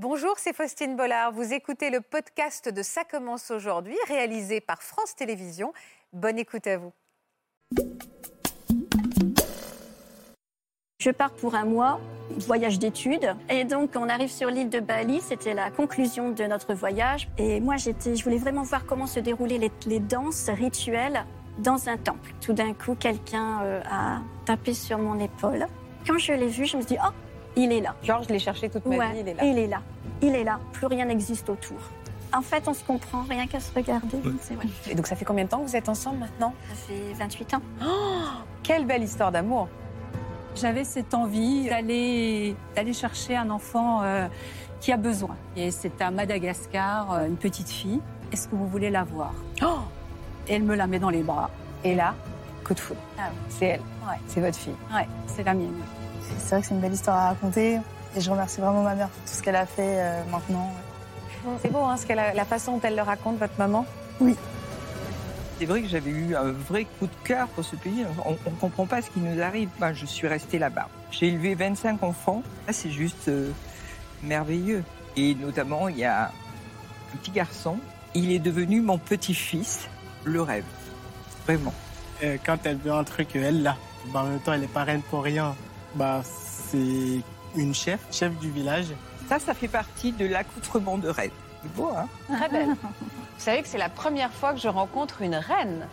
Bonjour, c'est Faustine Bollard. Vous écoutez le podcast de Ça commence aujourd'hui, réalisé par France Télévisions. Bonne écoute à vous. Je pars pour un mois, voyage d'études. Et donc, on arrive sur l'île de Bali. C'était la conclusion de notre voyage. Et moi, j'étais, je voulais vraiment voir comment se déroulaient les, les danses rituelles dans un temple. Tout d'un coup, quelqu'un euh, a tapé sur mon épaule. Quand je l'ai vu, je me suis dit, oh, il est là. Georges, je l'ai cherché toute ma Ouais, vie, il est là. Il est là. Il est là. Plus rien n'existe autour. En fait, on se comprend rien qu'à se regarder. C'est vrai. Et donc, ça fait combien de temps que vous êtes ensemble maintenant Ça fait 28 ans. Quelle belle histoire d'amour. J'avais cette envie d'aller d'aller chercher un enfant euh, qui a besoin. Et c'est à Madagascar, euh, une petite fille. Est-ce que vous voulez la voir? Oh Et elle me la met dans les bras. Et là, coup de foudre. Ah C'est elle, Ouais, c'est votre fille. ouais, c'est la mienne. C'est vrai que c'est une belle histoire à raconter. Et je remercie vraiment ma mère pour tout ce qu'elle a fait euh, maintenant. C'est beau, hein, ce a- la façon dont elle le raconte, votre maman. C'est vrai que j'avais eu un vrai coup de cœur pour ce pays. On ne comprend pas ce qui nous arrive. Moi, je suis restée là-bas. J'ai élevé 25 enfants. C'est juste euh, merveilleux. Et notamment, il y a un petit garçon. Il est devenu mon petit-fils. Le rêve. Vraiment. Euh, quand elle veut un truc, elle l'a. Bah, en même temps, elle est pas reine pour rien. Bah, c'est une chef, chef du village. Ça, ça fait partie de l'accoutrement de rêve. C'est beau, hein? Très belle. Vous savez que c'est la première fois que je rencontre une reine.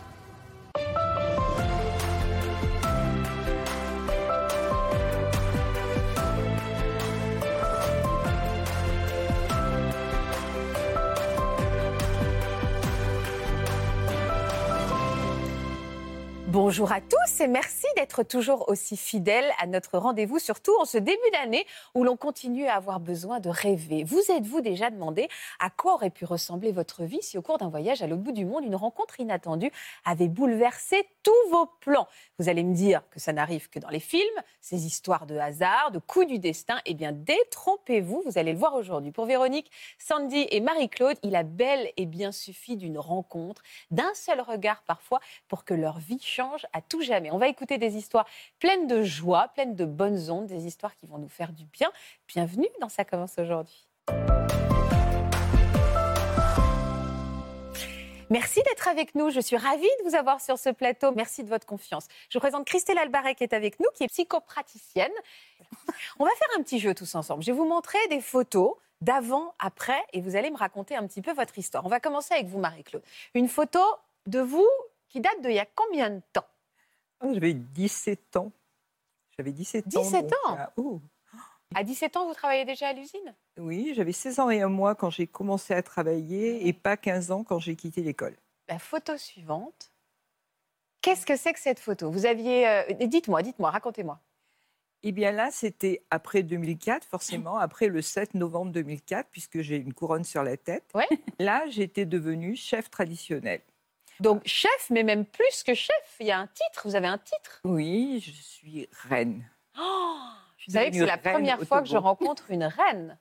Bonjour à tous et merci d'être toujours aussi fidèles à notre rendez-vous, surtout en ce début d'année où l'on continue à avoir besoin de rêver. Vous êtes-vous déjà demandé à quoi aurait pu ressembler votre vie si au cours d'un voyage à l'autre bout du monde, une rencontre inattendue avait bouleversé tous vos plans? Vous allez me dire que ça n'arrive que dans les films, ces histoires de hasard, de coups du destin. Eh bien, détrompez-vous, vous allez le voir aujourd'hui. Pour Véronique, Sandy et Marie-Claude, il a bel et bien suffi d'une rencontre, d'un seul regard parfois, pour que leur vie change à tout jamais. On va écouter des histoires pleines de joie, pleines de bonnes ondes, des histoires qui vont nous faire du bien. Bienvenue dans Ça commence aujourd'hui. Merci d'être avec nous. Je suis ravie de vous avoir sur ce plateau. Merci de votre confiance. Je vous présente Christelle Albaret qui est avec nous, qui est psychopraticienne. On va faire un petit jeu tous ensemble. Je vais vous montrer des photos d'avant, après, et vous allez me raconter un petit peu votre histoire. On va commencer avec vous, Marie-Claude. Une photo de vous qui date d'il y a combien de temps Oh, J'avais 17 ans. J'avais 17 ans. 17 donc, ans euh, oh. À 17 ans, vous travaillez déjà à l'usine Oui, j'avais 16 ans et un mois quand j'ai commencé à travailler et pas 15 ans quand j'ai quitté l'école. La photo suivante. Qu'est-ce que c'est que cette photo? Vous aviez. euh, dites-moi, dites-moi, racontez-moi. Eh bien là, c'était après 2004, forcément, après le 7 novembre 2004, puisque j'ai une couronne sur la tête. Ouais. Là, j'étais devenue chef traditionnel. Donc, chef, mais même plus que chef, il y a un titre, vous avez un titre. Oui, je suis reine. Oh, Je vous savez que c'est la première fois que je rencontre une reine.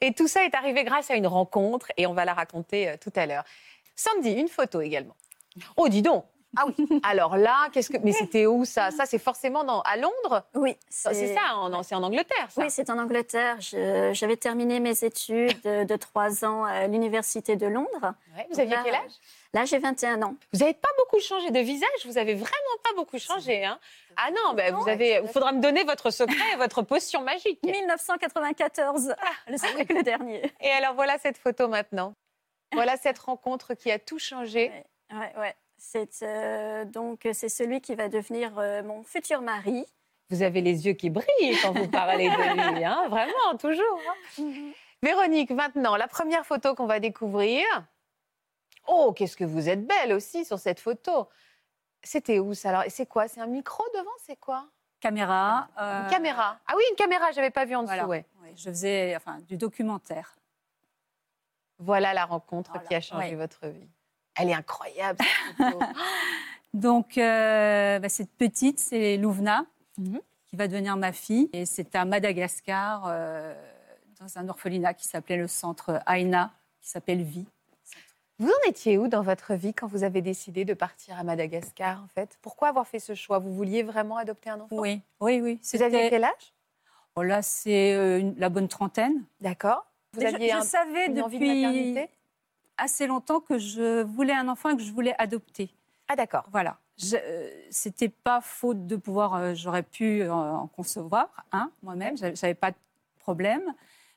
Et tout ça est arrivé grâce à une rencontre, et on va la raconter euh, tout à l'heure. Sandy, une photo également. Oh, dis donc Ah oui Alors là, qu'est-ce que. Mais c'était où ça? Ça, c'est forcément dans... à Londres? Oui, C'est ça, en- c'est en Angleterre, ça? Oui, c'est en Angleterre. J'avais terminé mes études de, trois ans à l'Université de Londres. Ouais, Vous aviez Là, quel âge? Là, j'ai 21 ans. Vous n'avez pas beaucoup changé de visage, vous avez vraiment pas beaucoup changé. Hein ah non, ben, vous avez, ouais, il faudra me donner votre secret et votre potion magique. 1994, le siècle dernier. Et alors voilà cette photo maintenant. Voilà cette rencontre qui a tout changé. Ouais, ouais. C'est euh, donc c'est celui qui va devenir euh, mon futur mari. Vous avez les yeux qui brillent quand vous parlez de lui, hein vraiment, toujours. hein. Véronique, maintenant, la première photo qu'on va découvrir. Oh, qu'est-ce que vous êtes belle aussi sur cette photo. C'était où ça alors? C'est quoi? C'est un micro devant C'est quoi? Caméra. Une euh, caméra. Ah oui, une caméra, j'avais pas vu en dessous. Voilà. ouais. ouais, je faisais enfin, du documentaire. Voilà la rencontre Voilà, qui a changé ouais. votre vie. Elle est incroyable. Donc, euh, bah, cette petite, c'est Louvna, Mhm. qui va devenir ma fille. Et c'est à Madagascar, euh, dans un orphelinat qui s'appelait le centre Aina, qui s'appelle Vie. Vous en étiez où dans votre vie quand vous avez décidé de partir à Madagascar, en fait? Pourquoi avoir fait ce choix? Vous vouliez vraiment adopter un enfant? Oui, oui, oui. Vous aviez quel âge? Là, c'est euh, la bonne trentaine. D'accord. Vous je- aviez je, un- savais une envie de maternité? Assez longtemps que je voulais un enfant et que je voulais adopter. Ah d'accord. Voilà. Euh, C'était pas faute de pouvoir. euh, J'aurais pu euh, en concevoir un moi-même. J'avais pas de problème,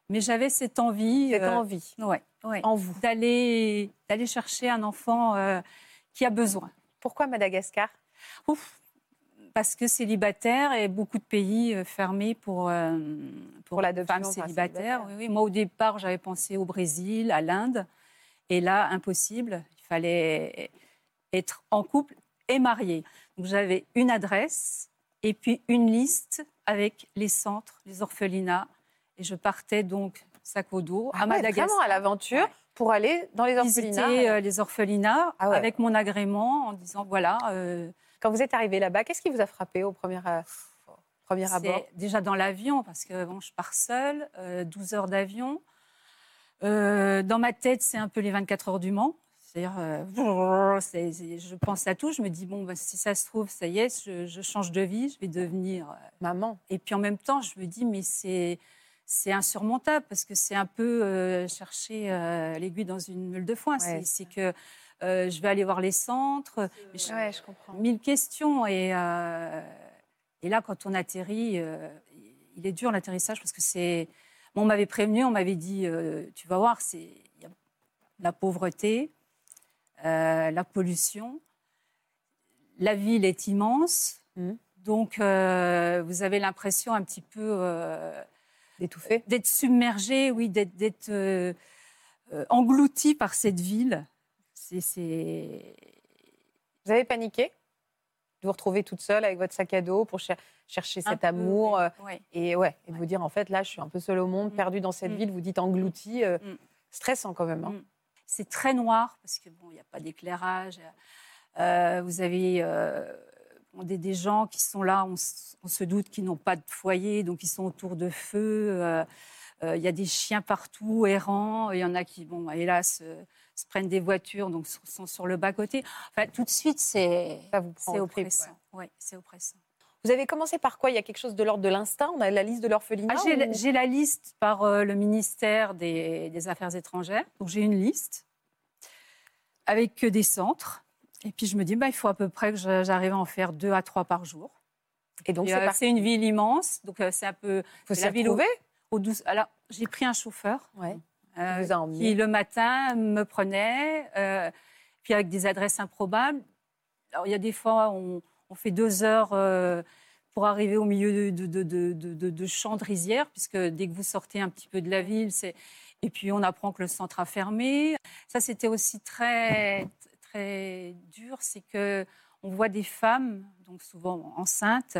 mais j'avais cette envie. Cette euh, envie ouais, ouais, en vous. d'aller d'aller chercher un enfant euh, qui a besoin. Pourquoi Madagascar? Ouf, parce que célibataire et beaucoup de pays fermés pour, euh, Pour l'adoption, femmes célibataires. Oui, oui. Moi, au départ, j'avais pensé au Brésil, à l'Inde. Et là, impossible. Il fallait être en couple et marié. Donc, j'avais une adresse et puis une liste avec les centres, les orphelinats. Et je partais donc sac au dos Ah à ouais, Madagascar. Vraiment à l'aventure Ouais. pour aller dans les orphelinats. Visiter euh, les orphelinats Ah ouais. avec mon agrément en disant voilà. euh, Quand vous êtes arrivé là-bas, qu'est-ce qui vous a frappé au premier, euh, au premier abord? déjà dans l'avion, parce que bon, je pars seule, euh, 12 heures d'avion. Euh, dans ma tête, c'est un peu les 24 heures du Mans. C'est-à-dire, euh, je pense à tout. Je me dis, bon, bah, si ça se trouve, ça y est, je, je change de vie, je vais devenir. euh, Maman. Et puis en même temps, je me dis, mais c'est. C'est insurmontable parce que c'est un peu euh, chercher euh, l'aiguille dans une meule de foin. C'est- Ouais. c'est que euh, je vais aller voir les centres. mais je- Ouais, je comprends. mille questions. Et, euh, et là, quand on atterrit, euh, il est dur l'atterrissage parce que c'est. Bon, on m'avait prévenu, on m'avait dit, euh, tu vas voir, c'est il y a la pauvreté, euh, la pollution. La ville est immense, Mhm. donc euh, vous avez l'impression un petit peu D'étouffer d'être submergé, oui, d'être englouti par cette ville. C'est Vous avez paniqué? De vous retrouver toute seule avec votre sac à dos pour cher- chercher cet peu, amour oui, euh, et ouais et de vous dire en fait là je suis un peu seule au monde, Mm. perdue dans cette Mm. ville. Vous dites engloutie, euh, Mm. stressant quand même. hein. Mm. C'est très noir parce que bon, il n'y a pas d'éclairage. Euh, vous avez des, des gens qui sont là, on, se doute qu'ils n'ont pas de foyer, donc ils sont autour de feu. Euh, Il y a des chiens partout, errants. Il y en a qui, bon, hélas, euh, se prennent des voitures, donc sont sur le bas-côté. Enfin, tout de suite, c'est oppressant. Ouais, c'est oppressant. Vous avez commencé par quoi? Il y a quelque chose de l'ordre de l'instinct? On a la liste de l'orphelinat Ah, j'ai, la- ou- j'ai la liste par euh, le ministère des, des Affaires étrangères. Donc j'ai une liste avec des centres. Et puis je me dis, bah, il faut à peu près que j'arrive à en faire deux à trois par jour. Et donc c'est euh, une ville immense, donc c'est un peu Faut s'y la ville au, Alors j'ai pris un chauffeur Ouais. euh, Qui le matin me prenait, euh, puis avec des adresses improbables. Alors il y a des fois on, on fait deux heures euh, pour arriver au milieu de, de, de, de, de- de champs de rizières, puisque dès que vous sortez un petit peu de la ville, c'est et puis on apprend que le centre a fermé. Ça c'était aussi très très dur, c'est que on voit des femmes, donc souvent enceintes,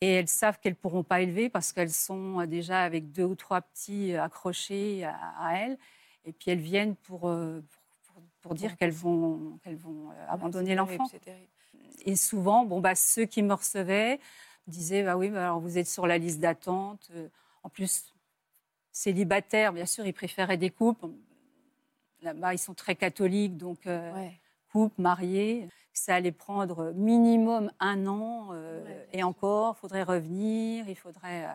et elles savent qu'elles ne pourront pas élever parce qu'elles sont déjà avec deux ou trois petits accrochés à, à elles. Et puis elles viennent pour, euh, pour, pour dire qu'elles vont, qu'elles vont euh, abandonner l'enfant. Et souvent, bon, bah, ceux qui me recevaient disaient bah oui, bah, alors vous êtes sur la liste d'attente. Euh, En plus, célibataires, bien sûr, ils préféraient des couples. Là-bas, ils sont très catholiques, donc euh, Ouais. couple, marié. Ça allait prendre minimum un an. euh, Ouais, et encore, il faudrait revenir, il faudrait. euh,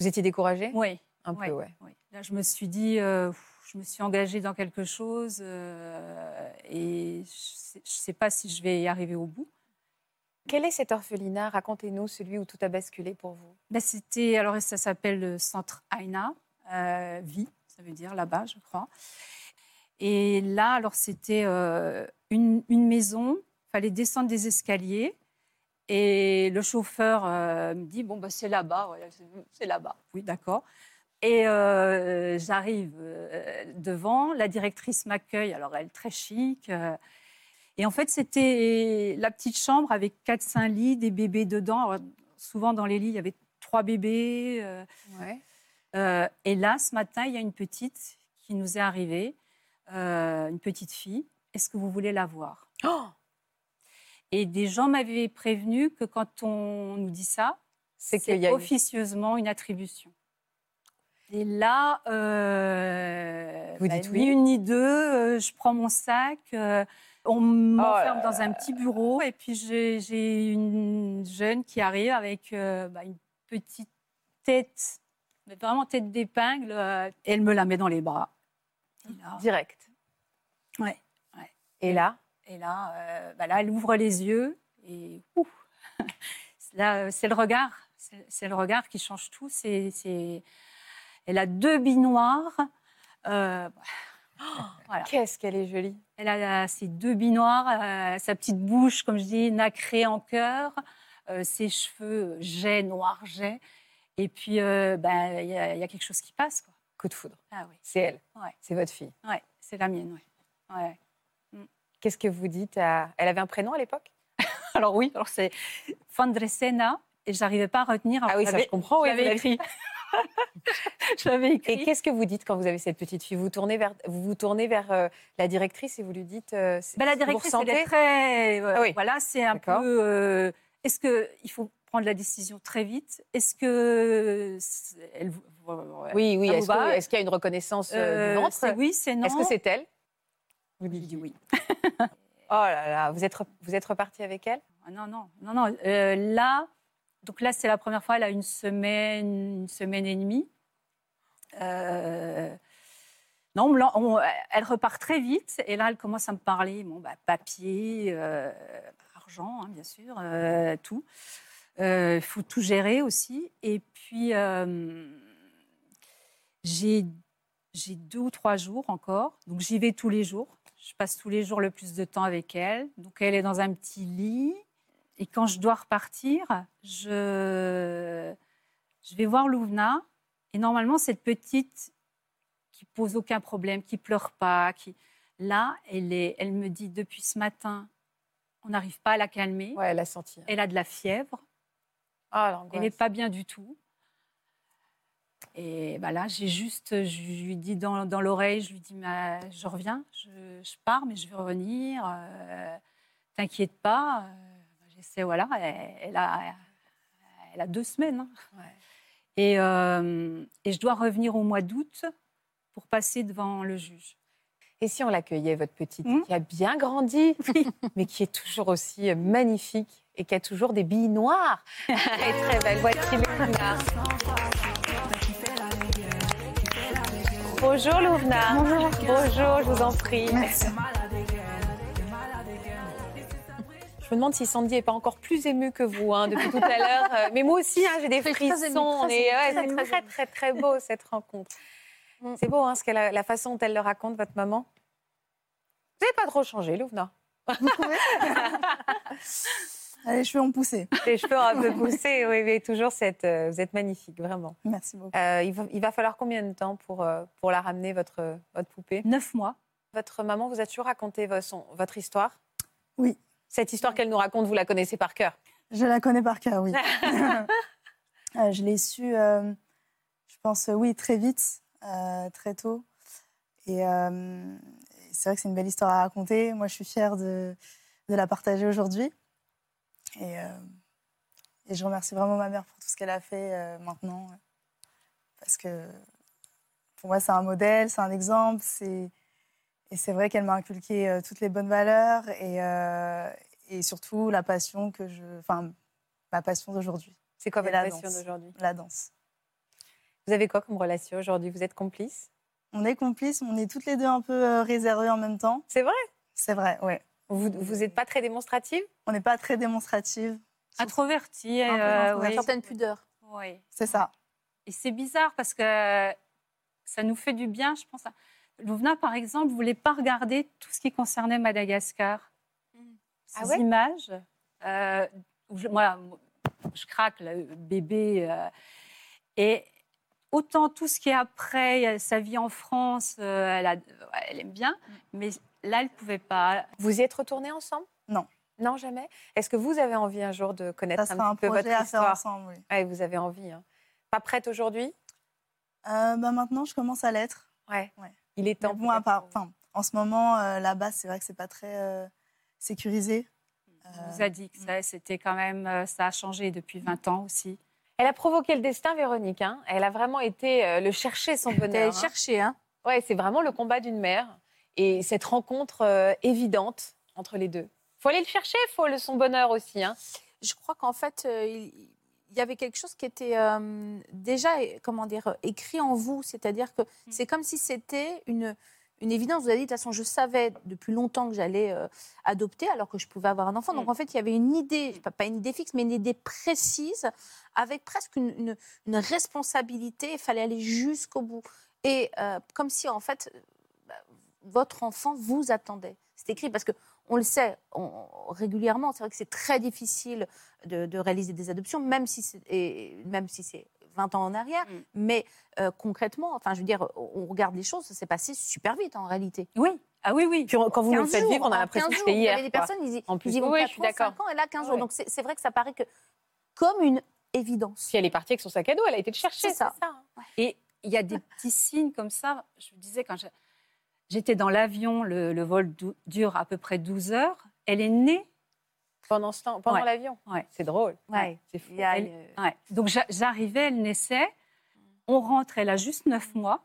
Vous étiez découragée? Oui, Un peu, ouais. oui. Là, je me suis dit, euh, je me suis engagée dans quelque chose euh, et je ne sais pas si je vais y arriver au bout. Quel est cet orphelinat? Racontez-nous celui où tout a basculé pour vous. Ben, C'était, alors ça s'appelle le centre Aina, euh, vie, ça veut dire là-bas, je crois. Et là, alors c'était euh, une, une maison, fallait descendre des escaliers. Et le chauffeur euh, me dit, bon, bah, c'est là-bas, ouais, c'est- là-bas. Oui, d'accord. Et euh, j'arrive euh, devant, la directrice m'accueille, alors elle très chic. euh, et en fait, c'était la petite chambre avec 4-5 lits, des bébés dedans. Alors, souvent, dans les lits, il y avait trois bébés. Ouais. et là, ce matin, il y a une petite qui nous est arrivée, une petite fille. Est-ce que vous voulez la voir? Oh Et des gens m'avaient prévenu que quand on nous dit ça, C'est qu'il y a officieusement une attribution. Et là, euh, Vous bah, dites ni oui une ni deux, euh, je prends mon sac, euh, on m'enferme Oh dans un petit bureau, et puis j'ai une jeune qui arrive avec euh, bah, une petite tête mais vraiment tête d'épingle. et elle me la met dans les bras. Et là, Direct. ouais. Et là Et là, euh, bah là, elle ouvre les yeux et ouh, là, euh, c'est le regard. C'est le regard qui change tout. C'est, Elle a deux billes noires. Euh, voilà. Qu'est-ce qu'elle est jolie. Elle a ses deux billes noires, euh, sa petite bouche, comme je dis, nacrée en cœur, euh, ses cheveux jet, noir jet. Et puis, euh, ben, il y, a il y a quelque chose qui passe. Quoi. Coup de foudre. Ah oui, C'est elle. Ouais. C'est votre fille. ouais, c'est la mienne. Ouais. Ouais. Qu'est-ce que vous dites à... Elle avait un prénom à l'époque? Alors oui, alors c'est Fandresena, et j'arrivais pas à retenir. Ah oui, ça je comprends. Oui, j'avais vous écrit. J'avais écrit. Et qu'est-ce que vous dites quand vous avez cette petite fille? Vous, tournez vers, vous vous tournez vers euh, la directrice et vous lui dites. euh, Ben, la vous directrice, elle ressentez? est très. euh, Ah oui. Voilà, c'est un peu. euh, Est-ce qu'il faut prendre la décision très vite? Est-ce que. Elle, vous- Oui, oui. vous Est-ce que- qu'il y a une reconnaissance du ventre? oui, c'est non. Est-ce que c'est elle? Vous dites oui. Oh là là, vous êtes, vous êtes reparti avec elle? Ah Non, non, non, non. euh, là, donc là, c'est la première fois. Elle a une semaine, une semaine et demie. Euh, non, on on- elle repart très vite. Et là, elle commence à me parler, bon, bah, papier, euh, argent, hein, bien sûr, euh, tout. Il faut tout gérer aussi. Et puis, j'ai deux ou trois jours encore. Donc, j'y vais tous les jours. Je passe tous les jours le plus de temps avec elle. Donc, elle est dans un petit lit. Et quand je dois repartir, je, je vais voir Louvna. Et normalement, cette petite qui pose aucun problème, qui pleure pas, qui là, elle, est, elle me dit depuis ce matin, on n'arrive pas à la calmer. Ouais, elle a senti. Elle a de la fièvre. Ah, Elle n'est pas bien du tout. Et bah là, j'ai juste, je lui dis dans, dans l'oreille, je lui dis, je reviens, je, je pars, mais je vais revenir. euh, T'inquiète pas. euh, J'essaie, voilà. Elle, elle a, elle a deux semaines. hein. Ouais. Et, euh, et je dois revenir au mois d'août pour passer devant le juge. Et si on l'accueillait, votre petite, Hmm qui a bien grandi, mais qui est toujours aussi magnifique et qui a toujours des billes noires Elle est très belle. Voici Louvna. Bonjour Louvna. Bonjour. Bonjour, je vous en prie. Je me demande si Sandy n'est pas encore plus émue que vous hein, depuis tout à l'heure. Euh, Mais moi aussi, hein, j'ai des frissons. ouais, c'est très très, très, beau cette rencontre. Mm. C'est beau, hein, ce a- la façon dont elle le raconte, votre maman. Vous n'avez pas trop changé, Louvna. Les cheveux ont poussé. Les cheveux ont un peu poussés, oui, mais toujours cette. euh, vous êtes magnifique, vraiment. Merci beaucoup. Euh, il, va, il va falloir combien de temps pour, euh, pour la ramener, votre, votre poupée? Neuf mois. Votre maman vous a toujours raconté vo- son- votre histoire? Oui. Cette histoire qu'elle nous raconte, vous la connaissez par cœur? Je la connais par cœur, oui. Je l'ai su, je pense, oui, très vite, très tôt. Et c'est vrai que c'est une belle histoire à raconter. Moi, je suis fière de, de la partager aujourd'hui. Et, euh, et je remercie vraiment ma mère pour tout ce qu'elle a fait euh, maintenant. Parce que pour moi, c'est un modèle, c'est un exemple. c'est- Et c'est vrai qu'elle m'a inculqué euh, toutes les bonnes valeurs et, et surtout la passion que je. Enfin, ma passion d'aujourd'hui, C'est quoi votre passion d'aujourd'hui? La danse. Vous avez quoi comme relation aujourd'hui? Vous êtes complices? On est complices, on est toutes les deux un peu réservées en même temps. C'est vrai? C'est vrai, ouais. Vous n'êtes pas très démonstrative On n'est pas très démonstrative. Introvertie. Peu euh, introvertie. oui. Certaines pudeurs. Oui. C'est ça. Et c'est bizarre parce que ça nous fait du bien, je pense. Louvna, par exemple, voulait pas regarder tout ce qui concernait Madagascar. Ces Ah ouais? images, euh, je, moi, je craque, le bébé. euh, et autant tout ce qui est après, sa vie en France, euh, elle, a- elle aime bien, mais là, elle pouvait pas. Vous y êtes retournés ensemble? Non. Non, jamais Est-ce que vous avez envie un jour de connaître Ça un un peu votre à faire histoire ensemble, oui. Ouais, vous avez envie. hein. Pas prête aujourd'hui? Euh, bah, maintenant, je commence à l'être. ouais. Ouais. Il est temps. bon, à part- enfin, en ce moment, euh, là-bas, c'est vrai que c'est pas très euh, sécurisé. On vous a dit que ça, c'était quand même, euh, ça a changé depuis 20 ans aussi. Elle a provoqué le destin, Véronique. hein. Elle a vraiment été euh, le chercher son bonheur. T'allais hein. chercher, hein Ouais, c'est vraiment le combat d'une mère et cette rencontre euh, évidente entre les deux. Faut aller le chercher, faut le, son bonheur aussi. Hein. Je crois qu'en fait, euh, il, il y avait quelque chose qui était euh, déjà, comment dire, écrit en vous. C'est-à-dire que c'est comme si c'était une, une évidence. Vous avez dit, de toute façon, je savais depuis longtemps que j'allais euh, adopter, alors que je pouvais avoir un enfant. Donc, en fait, il y avait une idée, pas, pas une idée fixe, mais une idée précise, avec presque une, une- une responsabilité. Il fallait aller jusqu'au bout. Et euh, comme si, en fait, bah, votre enfant vous attendait. C'est écrit parce que on le sait on- régulièrement. C'est vrai que c'est très difficile de, de réaliser des adoptions, même si c'est et même si c'est 20 ans en arrière. Mm. Mais euh, concrètement, enfin, je veux dire, on regarde les choses, ça s'est passé super vite en réalité. Oui. Ah oui, oui. Puis quand vous nous le 15 faites jours, vivre, on a l'impression 15 que c'était jours, hier. Vous avez des quoi. personnes, ils, y- En ils plus, y vont oui, 4 je suis ans, d'accord. 5 ans, et là 15 jours. Ouais. Donc c'est c'est vrai que ça paraît que comme une évidence. Puis elle est partie avec son sac à dos, elle a été le chercher, C'est ça. Et il y a des petits signes comme ça. Je vous disais, quand je- j'étais dans l'avion, le, le vol dure à peu près 12 heures. Elle est née. Pendant ce temps, pendant Ouais. l'avion. Ouais. C'est drôle. Ouais. C'est fou. Elle-. Donc j'a- j'arrivais, elle naissait. On rentre, elle a juste 9 mois.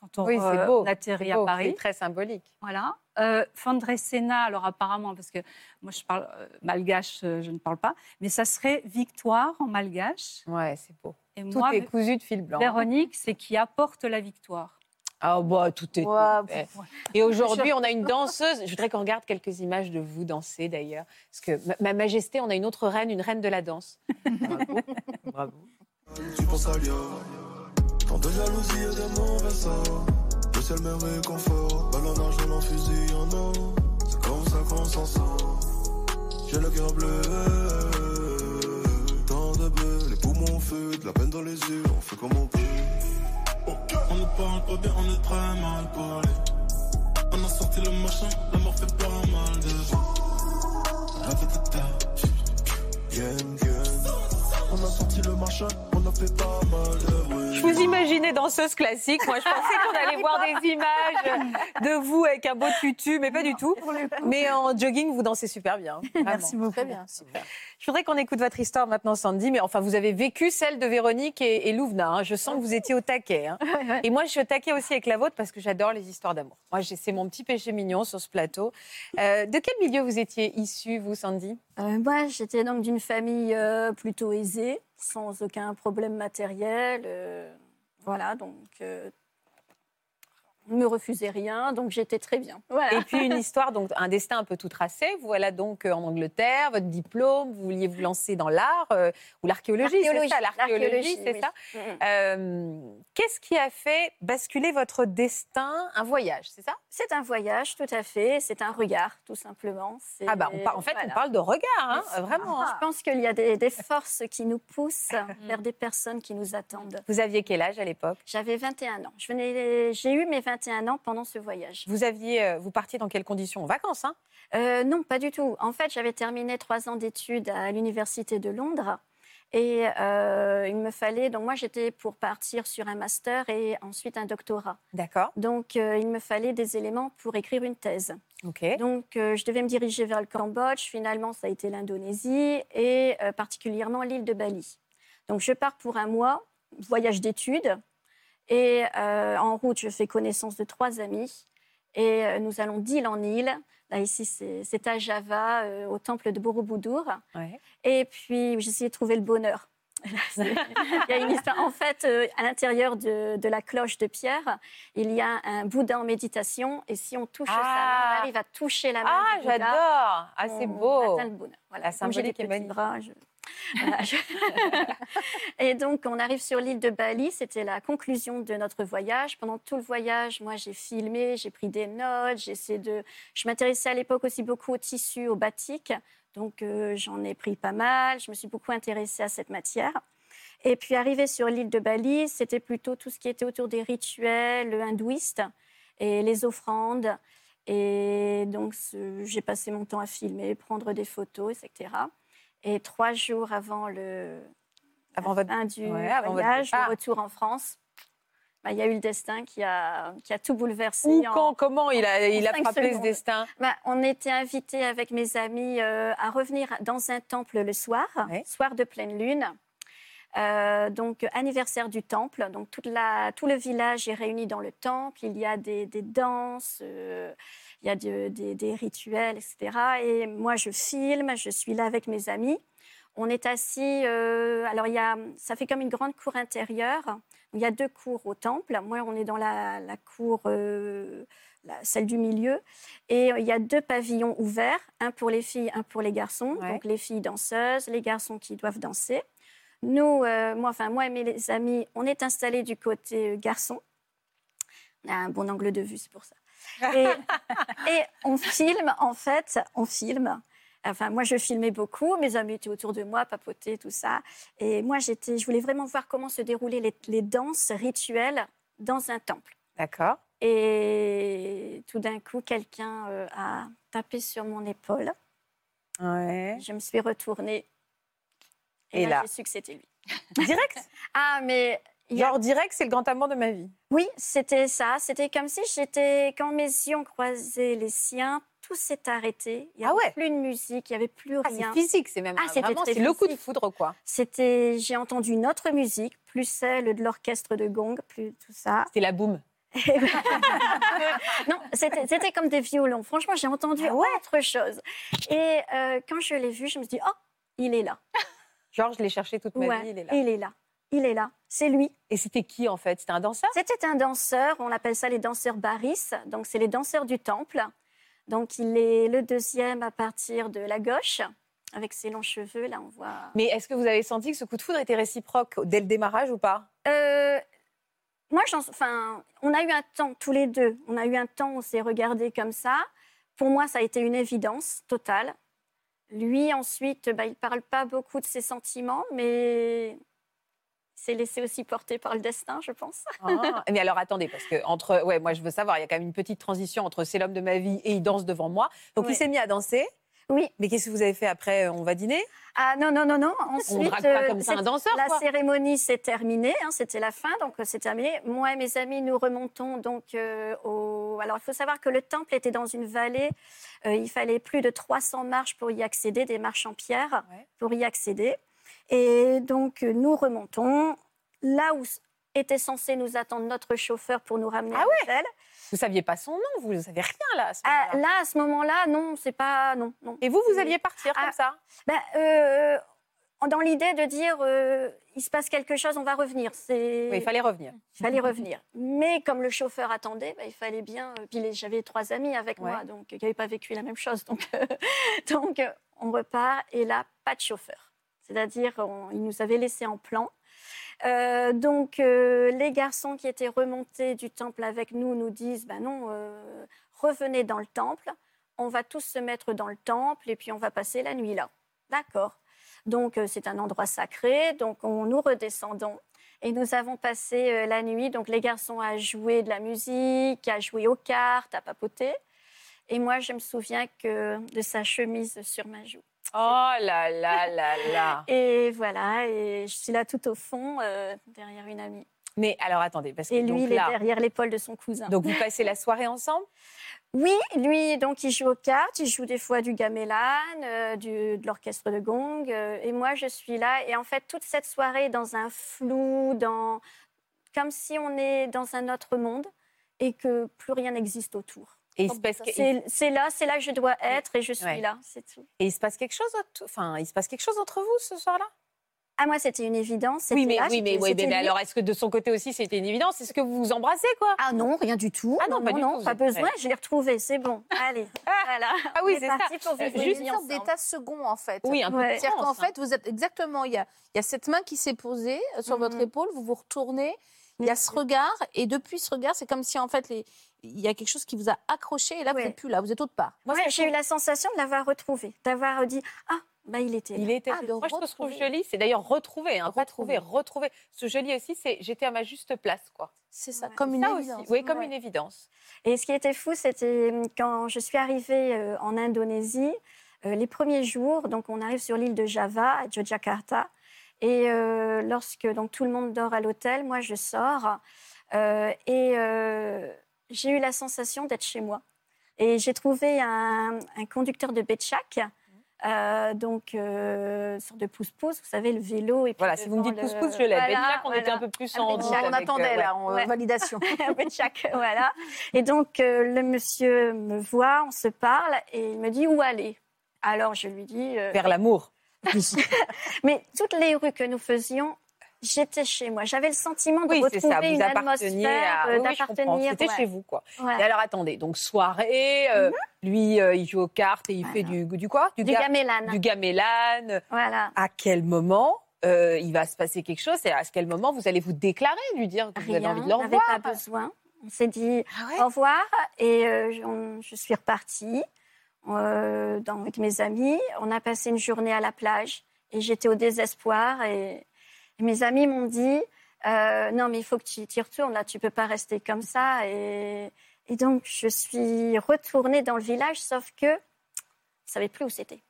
Quand on, Oui, c'est euh, beau. on atterrit à beau, Paris. C'est très symbolique. Voilà. Euh, Fandresena, alors apparemment, parce que moi je parle euh, malgache, euh, je ne parle pas, mais ça serait victoire en malgache. Ouais, c'est beau. Et Tout moi, est cousu de fil blanc. Véronique, c'est qui apporte la victoire. Ah bah tout est. Ouais, fait. Et aujourd'hui, on a une danseuse. Je voudrais qu'on regarde quelques images de vous danser d'ailleurs, parce que ma, ma Majesté, on a une autre reine, une reine de la danse. Bravo. Bravo. Tu penses à Lia Tant de jalousie et de mauvais sort Le ciel me réconfort Ballon d'argent en fusil y'en a C'est comme ça qu'on s'en sort J'ai le cœur bleu Tant de bleu Les poumons en feu De la peine dans les yeux On fait comme on peut On ne parle pas bien On est très mal collé On a sorti le machin La mort fait pas mal de. On a sorti le machin, on a fait pas mal de bruit. Je vous imaginais danseuse classique. Moi, je pensais qu'on allait voir des images de vous avec un beau tutu, mais pas du tout. Mais en jogging, vous dansez super bien. Vraiment. Merci beaucoup. Très bien, super. Je voudrais qu'on écoute votre histoire maintenant, Sandy. Mais enfin, vous avez vécu celle de Véronique et, et Louvna. hein. Je sens que vous étiez au taquet. hein. Et moi, je suis au taquet aussi avec la vôtre parce que j'adore les histoires d'amour. Moi, c'est mon petit péché mignon sur ce plateau. Euh, de quel milieu vous étiez issue, vous, Sandy? Euh, moi, j'étais donc d'une famille euh, plutôt aisée, sans aucun problème matériel. voilà, donc on ne me refusait rien, donc j'étais très bien. Voilà. Et puis une histoire, donc un destin un peu tout tracé. Vous voilà donc euh, en Angleterre, votre diplôme, vous vouliez vous lancer dans l'art euh, ou l'archéologie, c'est ça L'archéologie, c'est oui. ça. Euh, Qu'est-ce qui a fait basculer votre destin Un voyage, c'est ça? C'est un voyage, tout à fait. C'est un regard, tout simplement. Ah bah, on par- en fait, voilà. on parle de regard, hein, vraiment. Je pense qu'il y a des, des forces qui nous poussent vers des personnes qui nous attendent. Vous aviez quel âge à l'époque? J'avais 21 ans. Je venais, j'ai eu mes 21 ans pendant ce voyage. Vous aviez, euh, vous partiez dans quelles conditions? En vacances, hein? Euh, non, pas du tout. En fait, j'avais terminé trois ans d'études à l'université de Londres. Et euh, il me fallait, donc moi j'étais pour partir sur un master et ensuite un doctorat. D'accord. Donc euh, il me fallait des éléments pour écrire une thèse. Ok. Donc euh, je devais me diriger vers le Cambodge, finalement ça a été l'Indonésie et particulièrement l'île de Bali. Donc je pars pour un mois, voyage d'études, et euh, en route je fais connaissance de trois amis et euh, nous allons d'île en île. Là ici c'est à Java, euh, au temple de Borobudur. Ouais. Et puis, essayé de trouver le bonheur. Il y a une histoire. En fait, à l'intérieur de, de la cloche de pierre, il y a un Bouddha en méditation. Et si on touche sa main, Ah. on arrive à toucher la main Ah, j'adore Ah, c'est on beau atteint le bonheur. Voilà. La symbolique est magnifique. bras, je- et donc, on arrive sur l'île de Bali. C'était la conclusion de notre voyage. Pendant tout le voyage, moi, j'ai filmé, j'ai pris des notes. J'ai essayé de... Je m'intéressais à l'époque aussi beaucoup au tissu, au batik. Donc, euh, j'en ai pris pas mal. Je me suis beaucoup intéressée à cette matière. Et puis, arrivé sur l'île de Bali, c'était plutôt tout ce qui était autour des rituels hindouistes et les offrandes. Et donc, j'ai passé mon temps à filmer, prendre des photos, etc. Et trois jours avant le Avant votre- fin du ouais, avant votre voyage, départ. le retour en France, bah, il y a eu le destin qui a, qui a tout bouleversé. Où, en- quand, comment il a, il a frappé ce secondes. destin? Bah, on était invités avec mes amis euh, à revenir dans un temple le soir, Ouais. soir de pleine lune. Euh, donc anniversaire du temple, donc toute la, tout le village est réuni dans le temple. Il y a des, des danses, euh, il y a de- des, des rituels, etc. Et moi je filme, je suis là avec mes amis. On est assis, euh, alors il y a, ça fait comme une grande cour intérieure. Il y a deux cours au temple. Moi, on est dans la, la cour, euh, la- celle du milieu. Et euh, il y a deux pavillons ouverts, un pour les filles, un pour les garçons. Ouais. Donc les filles danseuses, les garçons qui doivent danser. Nous, euh, moi, enfin moi et mes amis, on est installés du côté garçon. On a un bon angle de vue, c'est pour ça. Et, et on filme, en fait, on filme. Enfin, moi, je filmais beaucoup. Mes amis étaient autour de moi, papotaient, tout ça. Et moi, j'étais, je voulais vraiment voir comment se déroulaient les, les danses rituelles dans un temple. D'accord. Et tout d'un coup, quelqu'un euh, a tapé sur mon épaule. Ouais. Je me suis retournée. Et, Et là, là j'ai su que c'était lui. Direct? Ah, mais Genre direct, c'est le grand amour de ma vie. Oui, c'était ça. C'était comme si j'étais. Quand mes yeux ont croisé les siens, tout s'est arrêté. Il n'y Ah avait ouais. plus de musique, il n'y avait plus Ah, rien. c'est physique, c'est même Ah, c'était c'est le coup de foudre, quoi. C'était. J'ai entendu une autre musique, plus celle de l'orchestre de gong, plus tout ça. C'était la boum. non, c'était c'était comme des violons. Franchement, j'ai entendu Ah ouais autre chose. Et euh, quand je l'ai vu, je me suis dit, oh, il est là. Genre, je l'ai cherché toute ma Ouais, vie, il est là. il est là. Il est là. C'est lui. Et c'était qui, en fait? C'était un danseur? C'était un danseur, on appelle ça les danseurs baris, donc c'est les danseurs du temple. Donc il est le deuxième à partir de la gauche, avec ses longs cheveux, là on voit. Mais est-ce que vous avez senti que ce coup de foudre était réciproque dès le démarrage ou pas? Euh, moi, enfin, on a eu un temps, tous les deux, on a eu un temps, on s'est regardé comme ça. Pour moi, ça a été une évidence totale. Lui, ensuite, bah, il ne parle pas beaucoup de ses sentiments, mais s'est laissé aussi porter par le destin, je pense. Ah, Mais alors attendez, parce que entre, ouais, moi je veux savoir, il y a quand même une petite transition entre c'est l'homme de ma vie et il danse devant moi. Donc il s'est mis à danser. Oui. Mais qu'est-ce que vous avez fait après On va dîner? Ah non, non, non, non. On Ensuite, drague pas euh, comme ça un danseur, La quoi? cérémonie s'est terminée, hein, c'était la fin, donc euh, c'est terminé. Moi et mes amis, nous remontons donc euh, au. Alors, il faut savoir que le temple était dans une vallée. Euh, il fallait plus de 300 marches pour y accéder, des marches en pierre Ouais. pour y accéder. Et donc, euh, nous remontons là où était censé nous attendre notre chauffeur pour nous ramener Ah à l'hôtel. Vous saviez pas son nom, vous ne savez rien là. À ce Ah, moment-là. là, à ce moment-là, non, c'est pas. Non, non. Et vous, vous alliez partir Ah. comme ça Ben, euh, dans l'idée de dire euh, il se passe quelque chose, on va revenir. C'est... Oui, il fallait revenir. Il fallait revenir. Mais comme le chauffeur attendait, ben, il fallait bien. Puis j'avais trois amis avec Ouais. moi, donc qui n'avaient pas vécu la même chose. Donc, donc on repart et là, pas de chauffeur. C'est-à-dire, ils nous avaient laissés en plan. Euh, donc, euh, les garçons qui étaient remontés du temple avec nous nous disent ben non, euh, revenez dans le temple. On va tous se mettre dans le temple et puis on va passer la nuit là. D'accord. Donc, c'est un endroit sacré. Donc, on, nous redescendons. Et nous avons passé la nuit, donc les garçons à jouer de la musique, à jouer aux cartes, à papoter. Et moi, je me souviens que de sa chemise sur ma joue. Oh là là là là. Et voilà, et je suis là tout au fond, euh, derrière une amie. Mais alors attendez, parce que Et lui, donc il là, est derrière l'épaule de son cousin. donc vous passez la soirée ensemble? Oui, lui, donc, il joue aux cartes, il joue des fois du gamelan, euh, du, de l'orchestre de gong, euh, et moi, je suis là. Et en fait, toute cette soirée dans un flou, dans... comme si on est dans un autre monde et que plus rien n'existe autour. Que- C'est là, c'est là que je dois être et je suis Ouais. là, c'est tout. et il se passe quelque chose, enfin, il se passe quelque chose entre vous ce soir-là? Ah, moi, c'était une évidence. Oui, mais là, oui, mais, oui, alors est-ce que de son côté aussi c'était une évidence? Est-ce que vous vous embrassez quoi? Ah non, rien du tout. Ah non, pas du tout, vous pas êtes besoin. Je l'ai retrouvé, c'est bon. Allez, voilà. Ah oui, c'est ça. pour vivre Euh, juste une sorte d'état second, en fait. Oui, un peu. Ouais. C'est-à-dire qu'en hein. fait, vous êtes exactement, il y a, il y a cette main qui s'est posée euh, sur votre Mhm. épaule, vous vous retournez, il y a ce regard, et depuis ce regard, c'est comme si en fait, les- il y a quelque chose qui vous a accroché, et là, vous n'êtes plus là, vous êtes autre part. Moi, Ouais, j'ai eu la sensation de l'avoir retrouvé, d'avoir dit Ah, bah, il était là. Il était. Ah, Moi, je trouve ce que je trouve retrouver. joli, c'est d'ailleurs retrouver, hein, Retrouver. retrouver. Ce joli aussi, c'est j'étais à ma juste place, quoi. C'est ça, Ouais. comme une Ça évidence. aussi, oui, comme Ouais. une évidence. Et ce qui était fou, c'était hum, quand je suis arrivée euh, en Indonésie, euh, les premiers jours, donc on arrive sur l'île de Java, à Yogyakarta, et euh, lorsque donc, tout le monde dort à l'hôtel, moi je sors, euh, et euh, j'ai eu la sensation d'être chez moi. Et j'ai trouvé un, un conducteur de Betchak, euh, donc euh, sorte de pousse-pousse, vous savez, le vélo. Et puis Voilà, si vous me dites le- pouce-pouce, je l'ai. Voilà, Déjà qu'on était un peu plus Un en doute. on avec, attendait là, en Ouais. validation. chaque, voilà. Et donc, euh, le monsieur me voit, on se parle, et il me dit où aller? Alors, je lui dis, euh, Vers l'amour. Mais toutes les rues que nous faisions, j'étais chez moi. J'avais le sentiment de Oui, c'est retrouver ça. Vous une apparteniez atmosphère, à. euh, Oui, d'appartenir. C'était ouais. chez vous, quoi. Ouais. Et alors attendez, donc soirée, euh, lui, euh, il joue aux cartes et il fait du, du quoi? Du ga- gamelan. Du gamelan. Voilà. À quel moment euh, il va se passer quelque chose? Et à quel moment vous allez vous déclarer, lui dire que vous avez Rien, envie de le on n'avait revoir? pas besoin. On s'est dit Ah ouais? au revoir et euh, je, on- je suis repartie euh, dans- avec mes amis. On a passé une journée à la plage et j'étais au désespoir et, et mes amis m'ont dit euh, non mais il faut que tu y retournes là, tu peux pas rester comme ça et, et donc je suis retournée dans le village sauf que je savais plus où c'était.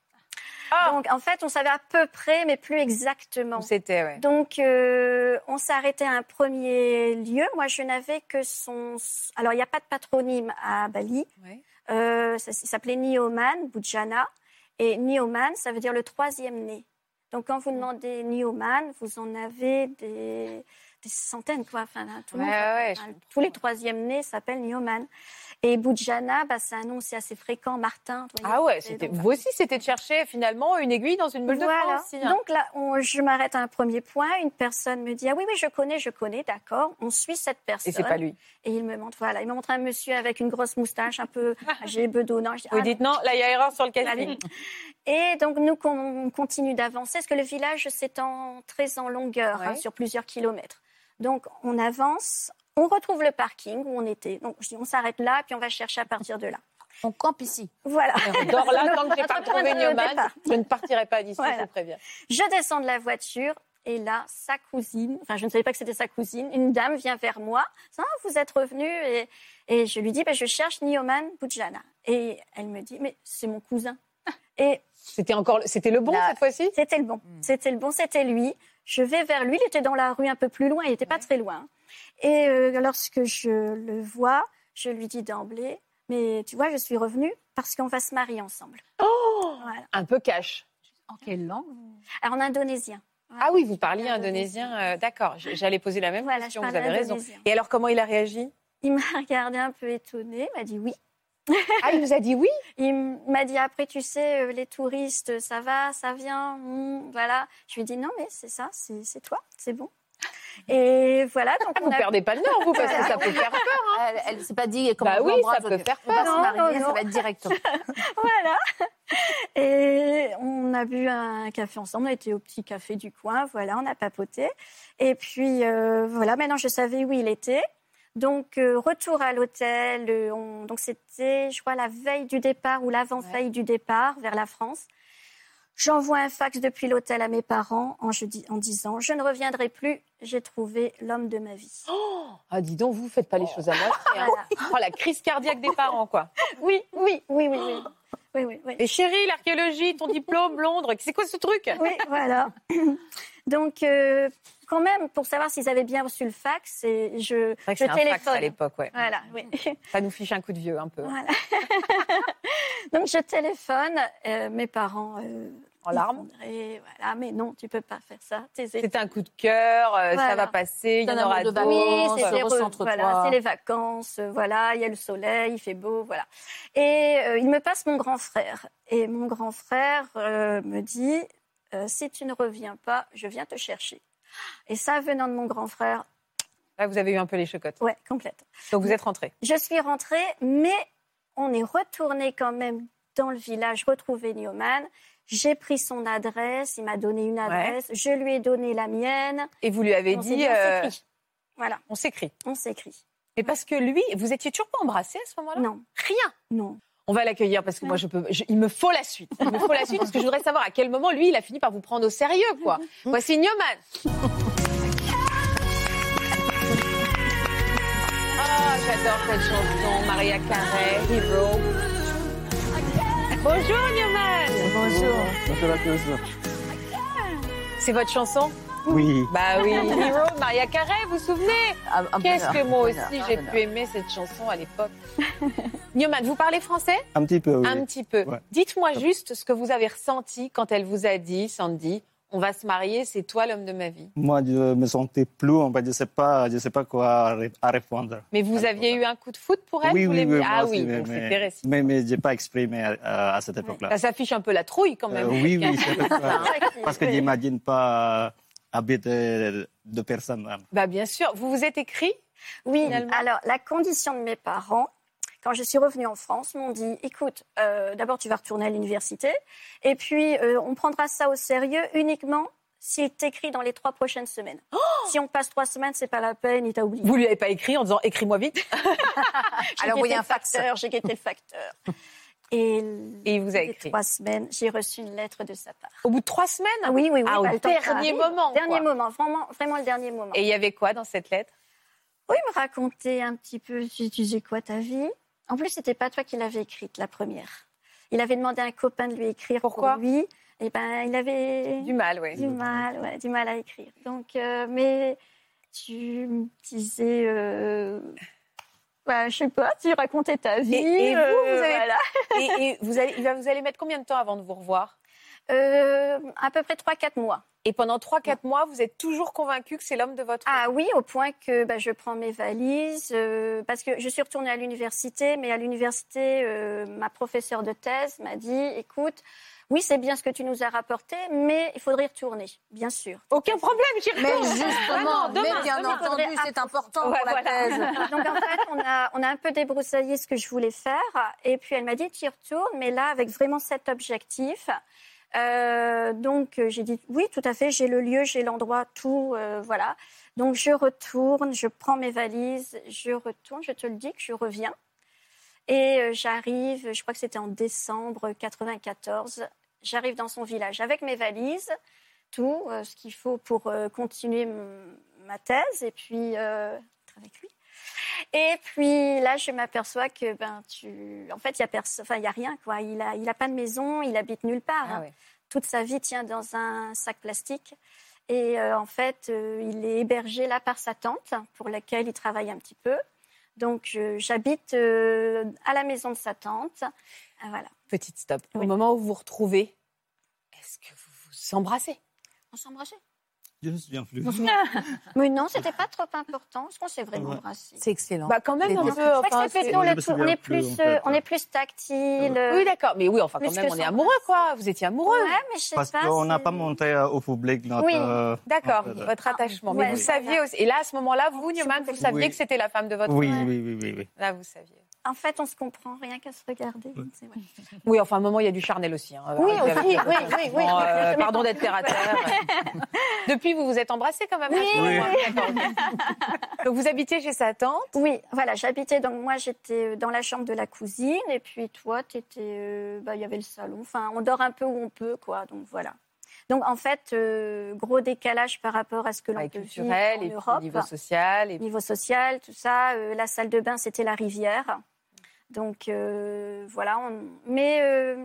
Ah. Donc en fait on savait à peu près mais plus exactement. C'était, ouais. Donc, euh, on s'est arrêté à un premier lieu. Moi, je n'avais que son. Alors, il n'y a pas de patronyme à Bali. Ouais. Euh, s'appelait Nioman, Bujana. Et Nioman, ça veut dire le troisième né. Donc, quand vous demandez Nioman, vous en avez des, des centaines, quoi. Enfin, tout le Ouais, monde, ouais, enfin, tous les troisièmes nés s'appellent Nioman. Et Bujana, bah, c'est un nom aussi assez fréquent, Martin. voyez. Ah ouais, c'était, donc, vous aussi, c'était de chercher finalement une aiguille dans une boule de aussi, hein. Donc là, on- je m'arrête à un premier point. Une personne me dit Ah oui, oui, je connais, je connais, d'accord. On suit cette personne. Et c'est pas lui. Et il me montre, voilà, il me montre un monsieur avec une grosse moustache, un peu âgé, bedonnant. Vous Ah, dites non, là il y a erreur sur le casting. Et donc, nous, on continue d'avancer, parce que le village s'étend très en longueur, Ouais. hein, sur plusieurs kilomètres. Donc, on avance, on retrouve le parking où on était. Donc, je dis, on s'arrête là, puis on va chercher à partir de là. On campe ici. Voilà. On dort là tant que j'ai pas trouvé Newman. Je ne partirai pas d'ici, Voilà. je vous préviens. Je descends de la voiture et là, sa cousine, enfin je ne savais pas que c'était sa cousine, une dame vient vers moi. Ah, vous êtes revenu et, et je lui dis, ben, je cherche Nioman Bujana. Et elle me dit, mais c'est mon cousin. Et C'était encore, c'était le bon Là, cette fois-ci? c'était le bon, c'était le bon, c'était lui. Je vais vers lui, il était dans la rue un peu plus loin, il n'était pas très loin. Et euh, lorsque je le vois, je lui dis d'emblée, mais tu vois, je suis revenue parce qu'on va se marier ensemble. Oh Voilà. Un peu cash. En quelle langue Alors, en indonésien. Ah oui, vous parliez En indonésien. euh, D'accord, j'allais poser la même Voilà, question. Vous avez raison. Et alors, comment il a réagi? Il m'a regardé un peu étonné, m'a dit oui. Ah, il vous a dit oui Il m'a dit après, tu sais, euh, les touristes, ça va, ça vient, hmm, voilà. Je lui ai dit non, mais c'est ça, c'est toi, c'est bon. Et voilà, donc Ah, Vous on a- perdez pas le nord, vous, parce que ça peut faire peur. Elle, elle s'est pas dit comment Bah on oui, ça peut faire On va peur. se marier, Non, non, ça non. va être direct. voilà. Et on a bu un café ensemble, on a été au petit café du coin, voilà, on a papoté. Et puis euh, voilà, maintenant je savais où il était. Donc euh, retour à l'hôtel, euh, on- donc c'était, je crois, la veille du départ ou l'avant-veille du départ vers la France. J'envoie un fax depuis l'hôtel à mes parents en, disant je ne reviendrai plus, j'ai trouvé l'homme de ma vie. Ah, dis donc, vous faites pas les choses à moitié. hein. Voilà. Oh, la crise cardiaque des parents, quoi. Oui, oui, oui, oui, oui. Oui, oui, oui. Et chérie, l'archéologie, ton diplôme, Londres, c'est quoi ce truc? Oui, voilà. Donc, euh, quand même, pour savoir s'ils avaient bien reçu le fax, et je, C'est vrai que je c'est un fax téléphone. à l'époque, ouais. Voilà, oui. Ça nous fiche un coup de vieux, un peu. Voilà. Donc, je téléphone. euh, mes parents. euh, En larmes Voilà, mais non, tu peux pas faire ça. C'est un coup de cœur, euh, ça va passer, il y en un aura de d'autres. Oui, vacances, c'est les, re- recentre-toi. voilà, c'est les vacances, voilà, il y a le soleil, il fait beau, voilà. Et euh, il me passe mon grand frère. Et mon grand frère euh, me dit, euh, si tu ne reviens pas, je viens te chercher. Et ça, venant de mon grand frère, Là, vous avez eu un peu les chocottes. ouais, complète. Donc, vous êtes rentrée. Je suis rentrée, mais on est retourné quand même dans le village retrouver Newman. J'ai pris son adresse, il m'a donné une adresse, je lui ai donné la mienne. Et vous lui avez On dit, dit, on euh, s'écrit. Voilà, on s'écrit. on s'écrit. Et parce que lui, vous étiez toujours pas embrassés à ce moment-là? Non, Rien? non. On va l'accueillir parce que moi, je peux, je- il me faut la suite. Il me faut la suite parce que je voudrais savoir à quel moment lui, il a fini par vous prendre au sérieux, quoi. Voici Newman. Ah, j'adore cette chanson, Maria Carey, Hero. Bonjour Newman. Bonjour. Bonjour à tous. C'est votre chanson? Oui. Bah oui, Hero, Maria Carey, vous vous souvenez Qu'est-ce que moi aussi j'ai pu aimer cette chanson à l'époque. Newman, vous parlez français? Un petit peu, oui. Un petit peu. Ouais. Dites-moi juste ce que vous avez ressenti quand elle vous a dit, Sandy, on va se marier, c'est toi l'homme de ma vie. Moi, je me sentais plus, en fait, je ne sais, pas, je sais pas quoi à répondre. Mais vous aviez eu un coup de foot pour elle Oui, oui. Ah oui, donc mais, c'était réciproque. mais, mais je n'ai pas exprimé à, à cette époque-là. Ça s'affiche un peu la trouille quand même. Euh, oui, oui, c'est vrai. Parce que j'imagine pas habiter deux personnes. hein. Bah bien sûr. Vous vous êtes écrit? Oui, finalement alors la condition de mes parents, quand je suis revenue en France, m'ont dit écoute, euh, d'abord tu vas retourner à l'université, et puis euh, on prendra ça au sérieux uniquement s'il t'écrit dans les trois prochaines semaines. si on passe trois semaines, c'est pas la peine, il t'a oublié. Vous lui avez pas écrit en disant écris-moi vite? Alors, le un facteur, j'ai guetté le facteur. Et, Et il vous a écrit. trois semaines, j'ai reçu une lettre de sa part. Au bout de trois semaines? Ah oui, oui, oui. Ah, au bah, dernier moment, Dernier quoi. moment, vraiment, vraiment le dernier moment. Et il y avait quoi dans cette lettre? Oui, il me racontait un petit peu, tu faisais quoi ta vie? En plus, c'était pas toi qui l'avais écrite, la première. Il avait demandé à un copain de lui écrire Pourquoi? pour lui. Et ben, il avait Du mal, oui. du mal, ouais, du mal à écrire. Donc, euh, mais tu me disais, euh, bah, je sais pas, tu racontais ta vie. Et- et vous, euh, vous avez- voilà. Et, et vous, allez, il va- vous allez mettre combien de temps avant de vous revoir? Euh, à peu près 3-4 mois. Et pendant 3-4 mois, vous êtes toujours convaincu que c'est l'homme de votre Ah oui, au point que bah, je prends mes valises, euh, parce que je suis retournée à l'université, mais à l'université, euh, ma professeure de thèse m'a dit, écoute, oui, c'est bien ce que tu nous as rapporté, mais il faudrait y retourner, bien sûr. Aucun problème, j'y Mais retourne. justement, Vraiment, mais demain, bien demain, entendu, faudrait c'est important Ouais, pour la thèse. Donc en fait, on a, on a un peu débroussaillé ce que je voulais faire, et puis elle m'a dit, tu y retournes, mais là, avec vraiment cet objectif. Euh, donc j'ai dit oui, tout à fait, j'ai le lieu, j'ai l'endroit, tout, euh, voilà. Donc je retourne, je prends mes valises, je retourne, je te le dis que je reviens. Et euh, j'arrive, je crois que c'était en décembre 94, j'arrive dans son village avec mes valises, tout, euh, ce qu'il faut pour euh, continuer ma thèse et puis euh, avec lui. Et puis là, je m'aperçois que ben tu, en fait, il y a personne, enfin il y a rien quoi. Il a, il a pas de maison, il habite nulle part. Ah hein. Toute sa vie tient dans un sac plastique. Et en fait, il est hébergé là par sa tante, pour laquelle il travaille un petit peu. Donc, j'habite euh, à la maison de sa tante. Ah, Voilà. Petite stop. Au moment où vous vous retrouvez, est-ce que vous vous embrassez? On s'embrassait Je ne me souviens plus. Mais non, c'était pas trop important. Est-ce qu'on s'est vraiment Ouais. C'est excellent. Bah quand même Les un deux. peu. Je crois enfin, que c'est c'est- Je me tout- On est plus, plus, en euh, fait. on est plus tactile. Oui, d'accord. Mais oui, enfin, quand même, que on est amoureux, quoi. Vous étiez amoureux. Ouais, mais je sais Parce qu'on n'a c'est- pas montré euh, au public notre. Oui. euh, D'accord, notre- votre attachement. Ouais, Mais vous saviez aussi. Et là, à ce moment-là, vous, Je Newman, vous saviez Oui. que c'était la femme de votre oui, oui, oui, oui. Là, vous saviez. En fait, on se comprend rien qu'à se regarder. Oui, enfin, à un moment, il y a du charnel aussi. hein. Oui, aussi, oui, oui, oui. Euh, pardon d'être terre à terre. Depuis, vous vous êtes embrassés quand même. Oui, ok. Donc, vous habitiez chez sa tante? Oui, voilà, j'habitais, donc moi j'étais euh, dans la chambre de la cousine, et puis toi, t'étais, euh, bah, il y avait le salon. Enfin, on dort un peu où on peut, quoi, donc voilà. Donc en fait, euh, gros décalage par rapport à ce que l'on Ouais, peut vivre en et Europe. niveau social. Et... Niveau social, tout ça. euh, la salle de bain, c'était la rivière. Donc euh, voilà, on... mais euh,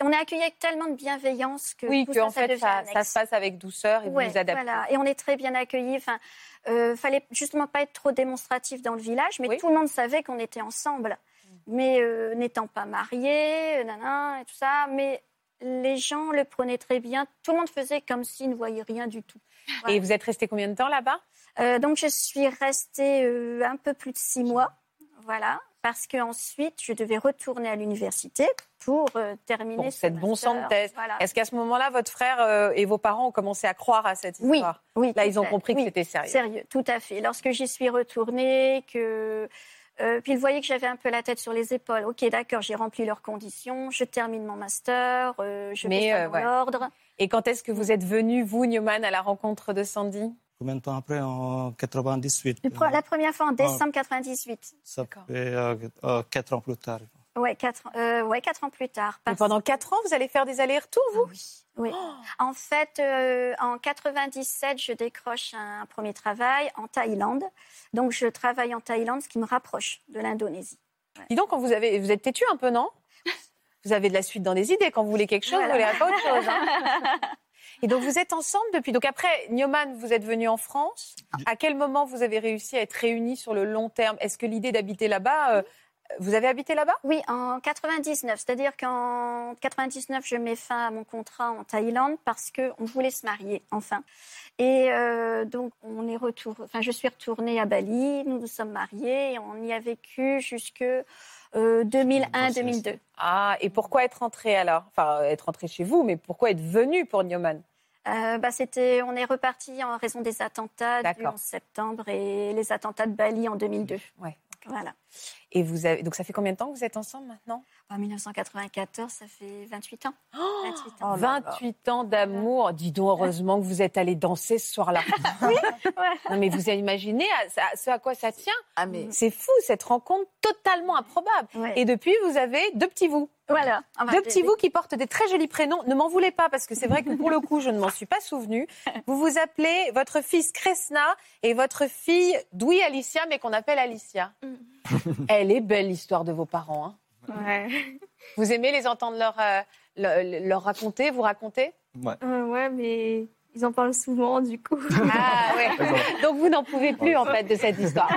on est accueillis avec tellement de bienveillance que Oui, tout que ça, en ça fait, ça, se passe avec douceur et vous Ouais, vous adaptez. voilà. Et on est très bien accueillis. Enfin, euh, fallait justement pas être trop démonstratif dans le village, mais Oui. tout le monde savait qu'on était ensemble. Mais euh, n'étant pas mariés, nanan, et tout ça, mais les gens le prenaient très bien. Tout le monde faisait comme s'ils ne voyaient rien du tout. Et vous êtes resté combien de temps là-bas? Donc je suis restée un peu plus de six mois, voilà, parce que ensuite je devais retourner à l'université pour euh, terminer ce cette bon sang de thèse. Voilà. Est-ce qu'à ce moment-là, votre frère euh, et vos parents ont commencé à croire à cette Oui, histoire? oui. Là, tout ils ont compris que oui. c'était sérieux. Sérieux, tout à fait. Lorsque j'y suis retournée, que euh, puis ils voyaient que j'avais un peu la tête sur les épaules. Ok, d'accord, j'ai rempli leurs conditions, je termine mon master, euh, je mets ça dans ouais. l'ordre. Et quand est-ce que vous êtes venu, vous, Newman, à la rencontre de Sandy? Combien de temps après? En 98. Le pro- La première fois en décembre 98. Ça fait euh, euh, quatre ans plus tard. Ouais, quatre, euh, ouais, quatre ans plus tard. Parce- pendant quatre ans, vous allez faire des allers-retours, vous? Oui. oui. En fait, euh, en 97, je décroche un premier travail en Thaïlande. Donc, je travaille en Thaïlande, ce qui me rapproche de l'Indonésie. Dis donc, quand vous, avez, vous êtes têtu un peu, non? Vous avez de la suite dans les idées. Quand vous voulez quelque chose, Voilà. vous voulez pas autre chose. hein. Et donc, vous êtes ensemble depuis. Donc, après, Newman, vous êtes venu en France. À quel moment vous avez réussi à être réunis sur le long terme? Est-ce que l'idée d'habiter là-bas, euh, Vous avez habité là-bas? Oui, en 99. C'est-à-dire qu'en 99, je mets fin à mon contrat en Thaïlande parce qu'on voulait se marier, enfin. Et euh, donc, on est retour... enfin, je suis retournée à Bali, nous nous sommes mariés, et on y a vécu jusque euh, 2001-2002. Ah, et pourquoi être rentré alors? Enfin, être rentré chez vous, mais pourquoi être venu pour Newman? Euh, bah, c'était, on est reparti en raison des attentats du D'accord. 11 septembre et les attentats de Bali en 2002. Ouais. Voilà. Et vous avez donc ça fait combien de temps que vous êtes ensemble maintenant? En 1994, ça fait 28 ans. Oh 28 ans. 28 ans d'amour. Dis donc, heureusement que vous êtes allés danser ce soir-là. Non, mais vous avez imaginé à, à ce à quoi ça tient? Ah, mais C'est fou, cette rencontre totalement improbable. Ouais. Et depuis, vous avez deux petits vous. Voilà. Deux petits vous qui portent des très jolis prénoms. Ne m'en voulez pas, parce que c'est vrai que pour le coup, je ne m'en suis pas souvenu. Vous vous appelez votre fils Kresna et votre fille Doui Alicia, mais qu'on appelle Alicia. Elle est belle, l'histoire de vos parents. hein. Ouais. Vous aimez les entendre leur, euh, le- leur raconter, vous raconter? Ouais. Euh, ouais, mais ils en parlent souvent, du coup. Ah ouais. Donc vous n'en pouvez plus en fait de cette histoire.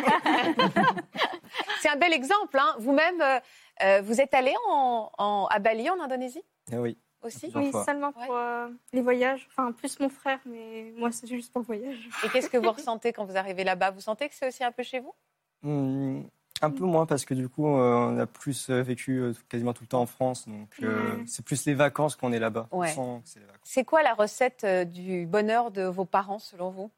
C'est un bel exemple. Hein. Vous-même, euh, vous êtes allé en, en- à Bali en Indonésie? Ah oui. aussi? Oui, fois. seulement pour euh, les voyages. Enfin, plus mon frère, mais moi, c'est juste pour le voyage. Et qu'est-ce que vous ressentez quand vous arrivez là-bas? Vous sentez que c'est aussi un peu chez vous? Hmm, un peu moins parce que du coup, euh, on a plus euh, vécu euh, quasiment tout le temps en France. Donc, euh, c'est plus les vacances qu'on est là-bas. Ouais. c'est quoi la recette du bonheur de vos parents selon vous?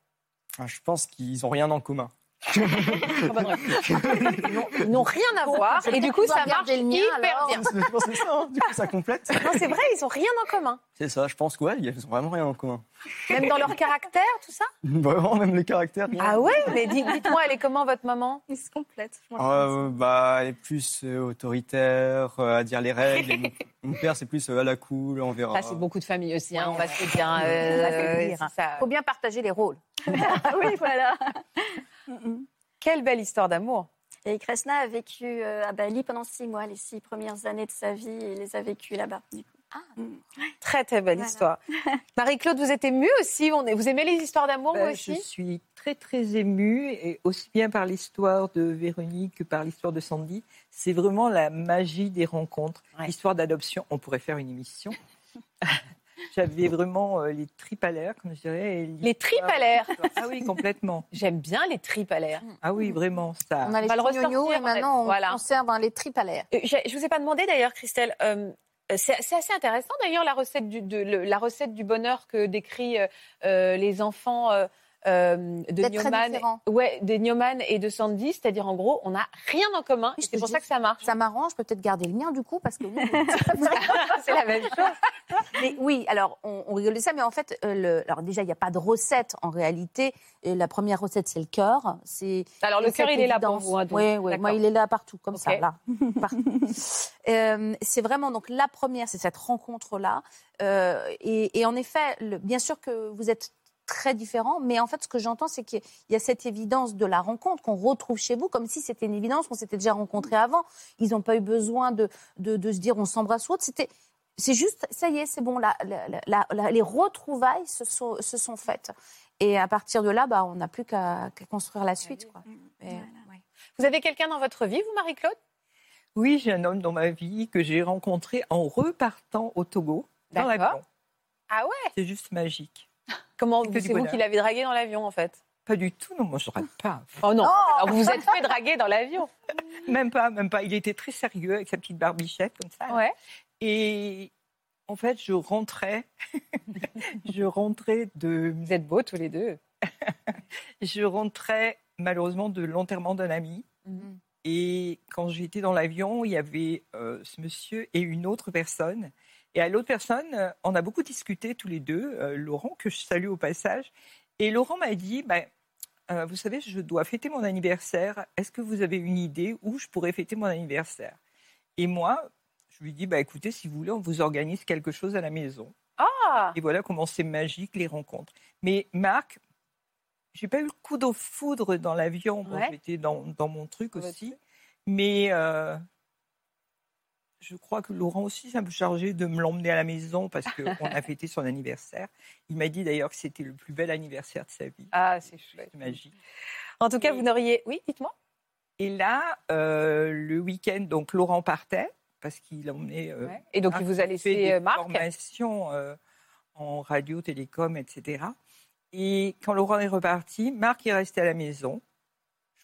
Ah, je pense qu'ils n'ont rien en commun. Ils n'ont- Ils rien à voir et du coup ça marche hyper alors. bien. Je pense que c'est ça, hein. du coup, ça complète. Non, c'est vrai, ils n'ont rien en commun. C'est ça, je pense qu'ils ouais, ont vraiment rien en commun. Même dans leur caractère, tout ça Vraiment, même les caractères. rien. Ah ouais Mais dites- dites-moi, elle est comment votre maman? Ils se complètent. Ah, euh, bah, elle est plus euh, autoritaire, euh, à dire les règles. Mon, père, c'est plus euh, à la cool, on verra. Ça, c'est beaucoup de familles aussi, hein, on va se c'est ça. faut bien partager les rôles. Ah oui, voilà. Quelle belle histoire d'amour. Et Kresna a vécu euh, à Bali pendant six mois, les six premières années de sa vie, et les a vécues là-bas. du coup. Très, très belle Voilà. histoire. Marie-Claude, vous êtes émue aussi on est- Vous aimez les histoires d'amour, Ben, vous je aussi suis très très émue, et aussi bien par l'histoire de Véronique que par l'histoire de Sandy. C'est vraiment la magie des rencontres. Ouais. L'histoire d'adoption, on pourrait faire une émission. J'avais vraiment euh, les tripes à l'air, comme je dirais. et Les tripes à l'air. Ah oui, complètement. J'aime bien les tripes à l'air. Ah oui, vraiment, ça. On a les ressortir, et maintenant on voilà. conserve les tripes à l'air. Euh, Je vous ai pas demandé d'ailleurs, Christelle. euh, c'est assez intéressant d'ailleurs la recette du de- le- la recette du bonheur que décrit euh, les enfants euh, de Newman, ouais, de Newman et de Sandy, c'est-à-dire en gros, on n'a rien en commun. Oui, c'est pour ça que ça marche. Ça m'arrange, je peux peut-être garder le mien du coup parce que c'est la même chose. Mais oui, alors on, on rigole de ça, mais en fait, euh, le, alors déjà il n'y a pas de recette en réalité. Et la première recette c'est le cœur. C'est Alors le cœur, il est là pour vous. hein. Oui, moi il est là partout, comme ça, là. Euh, c'est vraiment donc la première, c'est cette rencontre-là. Euh, et, et en effet, le- bien sûr que vous êtes très différents, mais en fait, ce que j'entends, c'est qu'il y a cette évidence de la rencontre qu'on retrouve chez vous, comme si c'était une évidence qu'on s'était déjà rencontrés avant. Ils n'ont pas eu besoin de, de, de se dire on s'embrasse ou autre. C'était, c'est juste, ça y est, c'est bon, la, la- la- la- les retrouvailles se sont, se sont faites. Et à partir de là, bah, on n'a plus qu'à construire la suite. Quoi. Mais, Voilà. ouais. Vous avez quelqu'un dans votre vie, vous, Marie-Claude? Oui, j'ai un homme dans ma vie que j'ai rencontré en repartant au Togo, dans l'avion. Ah ouais? C'est juste magique. Comment c'est vous qui l'avez dragué dans l'avion, en fait? Pas du tout, non, moi je rate pas. Oh non Alors, Vous vous êtes fait draguer dans l'avion Même pas, même pas. Il était très sérieux avec sa petite barbichette comme ça. Ouais. Et en fait, je rentrais, je rentrais de, Vous êtes beaux tous les deux. je rentrais malheureusement de l'enterrement d'un ami. Mhm. Et quand j'étais dans l'avion, il y avait euh, ce monsieur et une autre personne. Et à l'autre personne, on a beaucoup discuté tous les deux, euh, Laurent, que je salue au passage. Et Laurent m'a dit, bah, euh, vous savez, je dois fêter mon anniversaire. Est-ce que vous avez une idée où je pourrais fêter mon anniversaire? Et moi, je lui dis, bah, écoutez, si vous voulez, on vous organise quelque chose à la maison. Ah Et voilà comment c'est magique les rencontres. Mais Marc, j'ai pas eu le coup de foudre dans l'avion. Bon, j'étais dans, dans mon truc aussi. Mais euh, je crois que Laurent aussi s'est un peu chargé de me l'emmener à la maison parce qu'on a fêté son anniversaire. Il m'a dit d'ailleurs que c'était le plus bel anniversaire de sa vie. Ah, c'est chouette. C'est magique. En tout cas, Et- vous n'auriez... Oui, dites-moi. Et là, euh, le week-end, donc Laurent partait parce qu'il emmenait. euh, Ouais. Et donc, il vous a fait laissé des euh, Marc. formations euh, en radio, télécom, etc. Et quand Laurent est reparti, Marc est resté à la maison.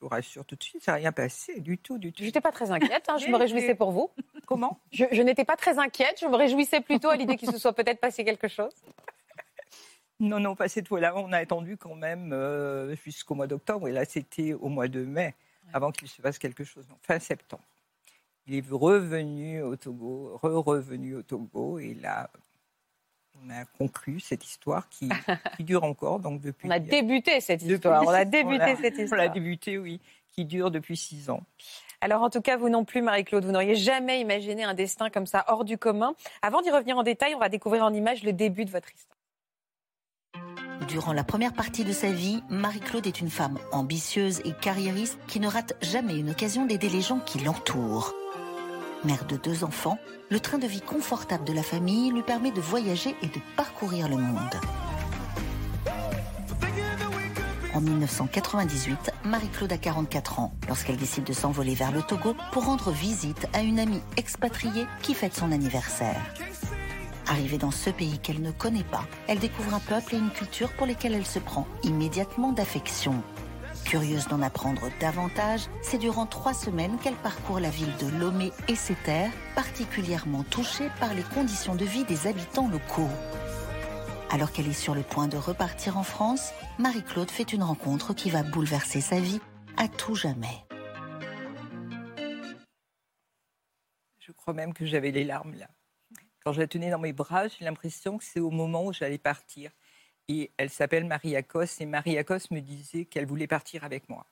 Je vous rassure tout de suite, ça n'a rien passé du tout, du tout. Je n'étais pas très inquiète, hein, je me réjouissais pour vous. Comment? Je, je n'étais pas très inquiète, je me réjouissais plutôt à l'idée qu'il se soit peut-être passé quelque chose. Non, non, pas cette fois-là. On a attendu quand même euh, jusqu'au mois d'octobre. Et là, c'était au mois de mai, avant qu'il se passe quelque chose. Donc, fin septembre. Il est revenu au Togo, re-revenu au Togo. Et là, on a conclu cette histoire qui, qui dure encore. Donc, depuis, On a débuté cette depuis- histoire. On a débuté cette On l'a histoire. débuté, oui, qui dure depuis six ans. Alors en tout cas, vous non plus, Marie-Claude, vous n'auriez jamais imaginé un destin comme ça hors du commun. Avant d'y revenir en détail, on va découvrir en images le début de votre histoire. Durant la première partie de sa vie, Marie-Claude est une femme ambitieuse et carriériste qui ne rate jamais une occasion d'aider les gens qui l'entourent. Mère de deux enfants, le train de vie confortable de la famille lui permet de voyager et de parcourir le monde. En 1998, Marie-Claude a 44 ans lorsqu'elle décide de s'envoler vers le Togo pour rendre visite à une amie expatriée qui fête son anniversaire. Arrivée dans ce pays qu'elle ne connaît pas, elle découvre un peuple et une culture pour lesquels elle se prend immédiatement d'affection. Curieuse d'en apprendre davantage, c'est durant trois semaines qu'elle parcourt la ville de Lomé et ses terres, particulièrement touchée par les conditions de vie des habitants locaux. Alors qu'elle est sur le point de repartir en France, Marie-Claude fait une rencontre qui va bouleverser sa vie à tout jamais. Je crois même que j'avais les larmes là. Quand je la tenais dans mes bras, j'ai l'impression que c'est au moment où j'allais partir. Et elle s'appelle Marie Akos et Marie Akos me disait qu'elle voulait partir avec moi.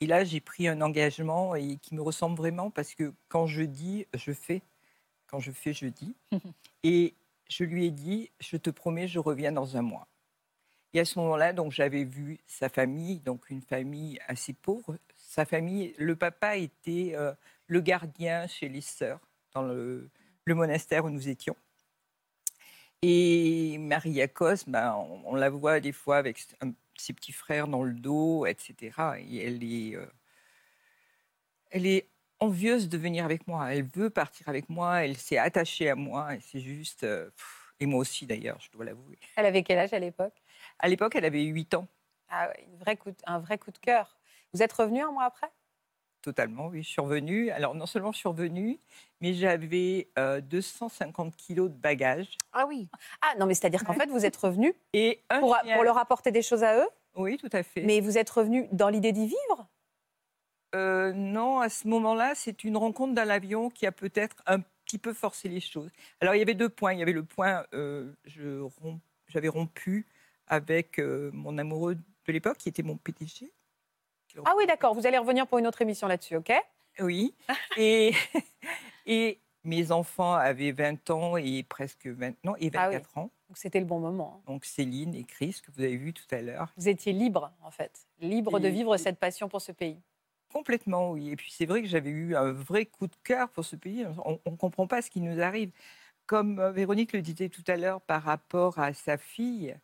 Et là, j'ai pris un engagement et qui me ressemble vraiment parce que quand je dis, je fais. Quand je fais, je dis. Et je lui ai dit, je te promets, je reviens dans un mois. Et à ce moment-là, donc j'avais vu sa famille, donc une famille assez pauvre. Sa famille, le papa était euh, le gardien chez les sœurs dans le, le monastère où nous étions. Et Marie Akos, ben, on, on la voit des fois avec un- ses petits frères dans le dos, etc. Et elle est, euh, elle est envieuse de venir avec moi. Elle veut partir avec moi. Elle s'est attachée à moi. Et c'est juste. euh, pff, et moi aussi, d'ailleurs, je dois l'avouer. Elle avait quel âge à l'époque? À l'époque, elle avait 8 ans. Ah ouais, une vraie coup de- un vrai coup de cœur. Vous êtes revenu un mois après? Totalement, oui. Je suis revenue. Alors, non seulement je suis revenue, mais j'avais euh, 250 kilos de bagages. Ah oui. Ah non, mais c'est-à-dire qu'en fait, vous êtes revenu Et pour, chien. pour leur apporter des choses à eux, Oui, tout à fait. mais vous êtes revenu dans l'idée d'y vivre? Euh, non, à ce moment-là, c'est une rencontre dans l'avion qui a peut-être un petit peu forcé les choses. Alors, il y avait deux points. Il y avait le point, euh, romp- j'avais rompu avec euh, mon amoureux de l'époque, qui était mon PDG. Ah oui, d'accord, vous allez revenir pour une autre émission là-dessus, ok? Oui. Et, et mes enfants avaient 20 ans et presque 20, non, et Ah oui. 24 ans. Donc c'était le bon moment. hein. Donc, Céline et Chris, que vous avez vu tout à l'heure. Vous étiez libre, en fait, libre de vivre cette passion pour ce pays. Complètement, oui. Et puis c'est vrai que j'avais eu un vrai coup de cœur pour ce pays. On ne comprend pas ce qui nous arrive. Comme euh, Véronique le disait tout à l'heure par rapport à sa fille,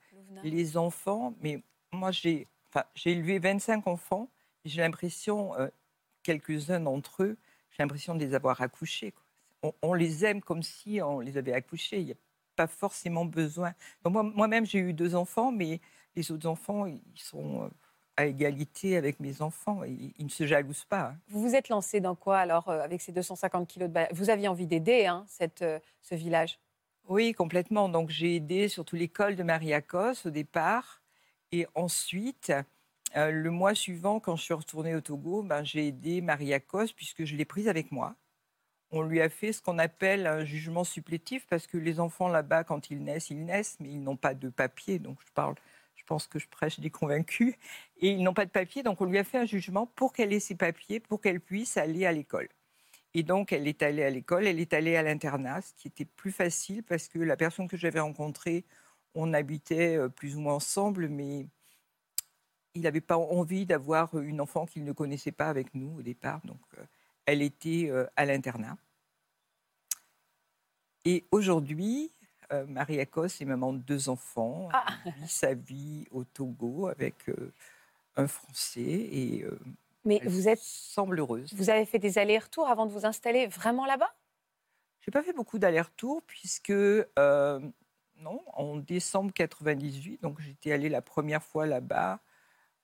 les enfants, mais moi j'ai enfin, élevé 25 enfants j'ai l'impression, euh, quelques-uns d'entre eux, j'ai l'impression de les avoir accouchés. quoi. On, on les aime comme si on les avait accouchés. Il n'y a pas forcément besoin. Donc moi- moi-même, j'ai eu deux enfants, mais les autres enfants, ils sont euh, à égalité avec mes enfants. Ils, ils ne se jalousent pas. hein. Vous vous êtes lancé dans quoi alors euh, avec ces 250 kilos de bagages Vous aviez envie d'aider hein, euh, ce village? Oui, complètement. Donc j'ai aidé surtout l'école de Mariakos au départ. Et ensuite, euh, le mois suivant, quand je suis retournée au Togo, ben, j'ai aidé Mariakos puisque je l'ai prise avec moi. On lui a fait ce qu'on appelle un jugement supplétif parce que les enfants là-bas, quand ils naissent, ils naissent, mais ils n'ont pas de papier. Donc je parle, je pense que je prêche des convaincus. Et ils n'ont pas de papier, donc on lui a fait un jugement pour qu'elle ait ses papiers, pour qu'elle puisse aller à l'école. Et donc, elle est allée à l'école, elle est allée à l'internat, ce qui était plus facile parce que la personne que j'avais rencontrée, on habitait euh, plus ou moins ensemble, mais il n'avait pas envie d'avoir une enfant qu'il ne connaissait pas avec nous au départ. Donc, euh, elle était euh, à l'internat. Et aujourd'hui, euh, Marie Akos est maman de deux enfants. Elle vit sa vie au Togo avec euh, un Français et euh, Mais Elle vous êtes, semble heureuse. vous avez fait des allers-retours avant de vous installer vraiment là-bas? J'ai pas fait beaucoup d'allers-retours puisque euh, non, en décembre 98, donc j'étais allée la première fois là-bas,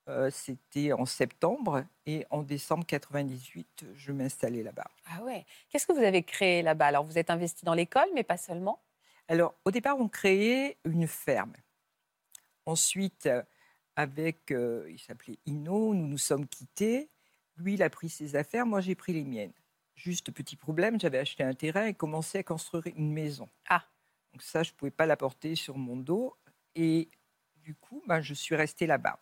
euh, c'était en septembre et en décembre 98, je m'installais là-bas. Ah ouais. Qu'est-ce que vous avez créé là-bas? Alors, vous êtes investi dans l'école, mais pas seulement? Alors, au départ, on créait une ferme. Ensuite, avec, euh, il s'appelait Ino, nous nous sommes quittés. Lui, il a pris ses affaires, moi, j'ai pris les miennes. Juste petit problème, j'avais acheté un terrain et commencé à construire une maison. Ah. Donc ça, je ne pouvais pas la porter sur mon dos. Et du coup, ben, je suis restée là-bas.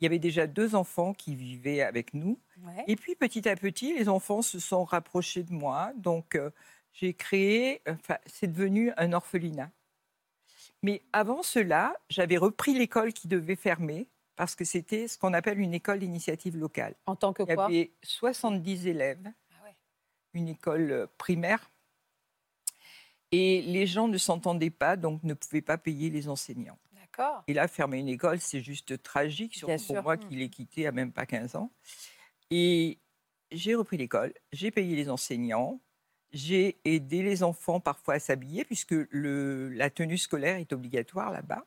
Il y avait déjà deux enfants qui vivaient avec nous. Ouais. Et puis, petit à petit, les enfants se sont rapprochés de moi. Donc, euh, j'ai créé, enfin, c'est devenu un orphelinat. Mais avant cela, j'avais repris l'école qui devait fermer parce que c'était ce qu'on appelle une école d'initiative locale. En tant que Il y quoi? avait 70 élèves, Ah ouais. une école euh, primaire. Et les gens ne s'entendaient pas, donc ne pouvaient pas payer les enseignants. D'accord. Et là, fermer une école, c'est juste tragique, surtout Bien pour sûr. moi qui l'ai quitté à même pas 15 ans. Et j'ai repris l'école, j'ai payé les enseignants, j'ai aidé les enfants parfois à s'habiller, puisque le, la tenue scolaire est obligatoire là-bas.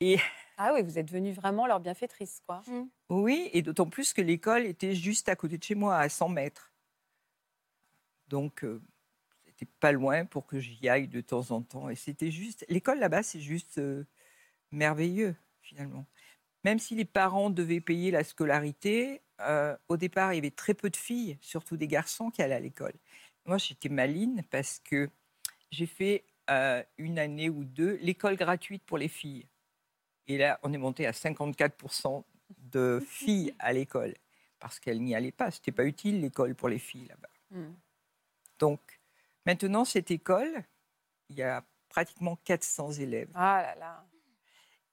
Et Ah oui, vous êtes devenue vraiment leur bienfaitrice, quoi. oui, et d'autant plus que l'école était juste à côté de chez moi, à 100 mètres. Donc, euh, c'était pas loin pour que j'y aille de temps en temps. Et c'était juste. L'école là-bas, c'est juste euh, merveilleux, finalement. Même si les parents devaient payer la scolarité, euh, au départ, il y avait très peu de filles, surtout des garçons qui allaient à l'école. Moi, j'étais maline parce que j'ai fait euh, une année ou deux l'école gratuite pour les filles. Et là, on est monté à 54% de filles à l'école parce qu'elles n'y allaient pas. C'était pas utile l'école pour les filles là-bas. Hmm. Donc, maintenant, cette école, il y a pratiquement 400 élèves. Ah là là.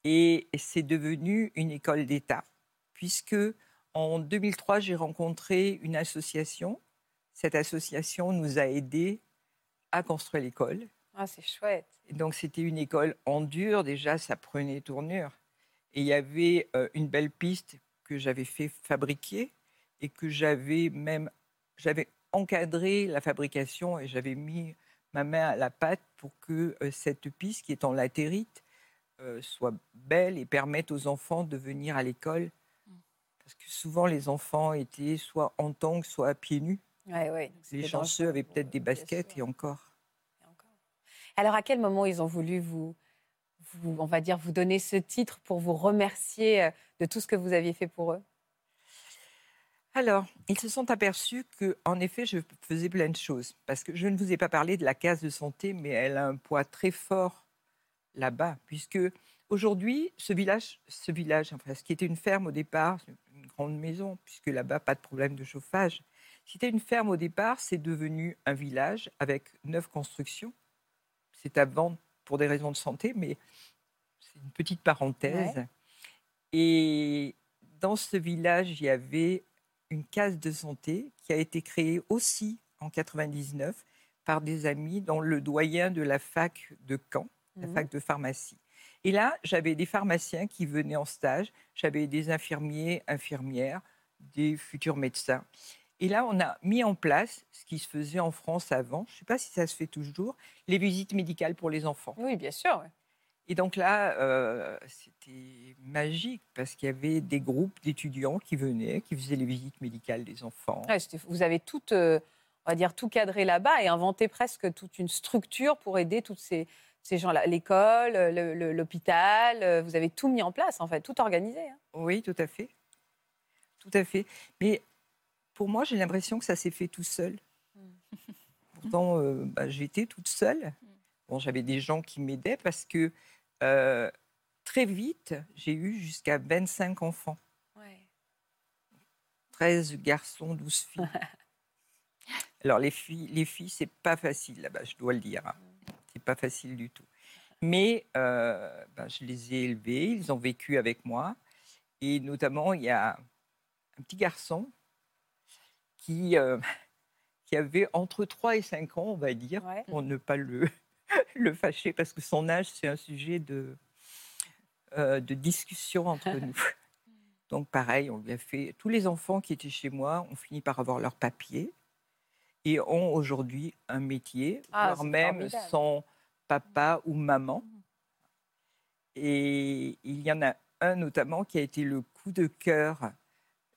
Et c'est devenu une école d'État, puisque en 2003, j'ai rencontré une association. Cette association nous a aidés à construire l'école. Ah, c'est chouette. Et donc, c'était une école en dur. Déjà, ça prenait tournure. Et il y avait euh, une belle piste que j'avais fait fabriquer et que j'avais même j'avais encadré la fabrication et j'avais mis ma main à la pâte pour que euh, cette piste qui est en latérite euh, soit belle et permette aux enfants de venir à l'école. Parce que souvent, les enfants étaient soit en tongs, soit à pieds nus. Ouais, ouais. donc Les chanceux avaient peut-être des baskets et encore. Et encore. Alors, à quel moment ils ont voulu vous, vous, on va dire, vous donner ce titre pour vous remercier euh, de tout ce que vous aviez fait pour eux? Alors, ils se sont aperçus que, en effet, je faisais plein de choses. Parce que je ne vous ai pas parlé de la case de santé, mais elle a un poids très fort là-bas, puisque aujourd'hui, ce village, ce village, enfin, ce qui était une ferme au départ, une grande maison, puisque là-bas, pas de problème de chauffage. C'était une ferme au départ, c'est devenu un village avec neuf constructions. C'est à vendre pour des raisons de santé, mais c'est une petite parenthèse. Et dans ce village, il y avait une case de santé qui a été créée aussi en 99 par des amis, dont le doyen de la fac de Caen, la Mhm. fac de pharmacie. Et là, j'avais des pharmaciens qui venaient en stage, j'avais des infirmiers, infirmières, des futurs médecins. Et là, on a mis en place ce qui se faisait en France avant, je ne sais pas si ça se fait toujours, les visites médicales pour les enfants. Oui, bien sûr. ouais. Et donc là, euh, c'était magique parce qu'il y avait des groupes d'étudiants qui venaient, qui faisaient les visites médicales des enfants. Ouais, vous avez tout, euh, on va dire, tout cadré là-bas et inventé presque toute une structure pour aider tous ces, ces gens-là. L'école, le- le- l'hôpital, euh, vous avez tout mis en place, en fait, tout organisé. hein. Oui, tout à fait. Tout à fait. Mais pour moi, j'ai l'impression que ça s'est fait tout seul. Pourtant, euh, bah, j'étais toute seule. Bon, j'avais des gens qui m'aidaient parce que euh, très vite, j'ai eu jusqu'à 25 enfants. 13 garçons, 12 filles. Alors les filles, les filles, c'est pas facile là-bas, je dois le dire. hein. C'est pas facile du tout. Mais euh, ben, je les ai élevés, ils ont vécu avec moi, et notamment il y a un petit garçon qui euh, qui avait entre 3 et 5 ans, on va dire, Ouais. pour ne pas le le fâcher, parce que son âge c'est un sujet de euh, de discussion entre nous. Donc pareil, on lui a fait. Tous les enfants qui étaient chez moi ont fini par avoir leur papier et ont aujourd'hui un métier, Ah, voire même formidable. sans papa ou maman. Et il y en a un notamment qui a été le coup de cœur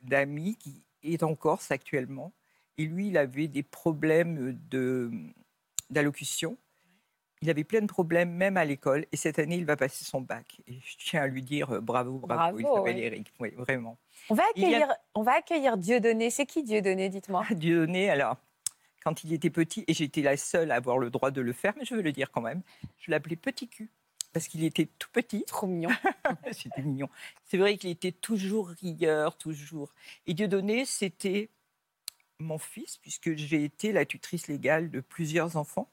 d'amis qui est en Corse actuellement. Et lui, il avait des problèmes de- d'allocution. Il avait plein de problèmes, même à l'école. Et cette année, il va passer son bac. Et je tiens à lui dire euh, bravo, bravo. il Bravo, s'appelle oui. Eric. Oui, vraiment. On va Il y a- accueillir, on va accueillir Dieudonné. C'est qui Dieudonné, dites-moi? Dieudonné, alors, quand il était petit, et j'étais la seule à avoir le droit de le faire, mais je veux le dire quand même, je l'appelais Petit cul. Parce qu'il était tout petit. Trop mignon. C'était mignon. C'est vrai qu'il était toujours rieur, toujours. Et Dieudonné, c'était mon fils, puisque j'ai été la tutrice légale de plusieurs enfants.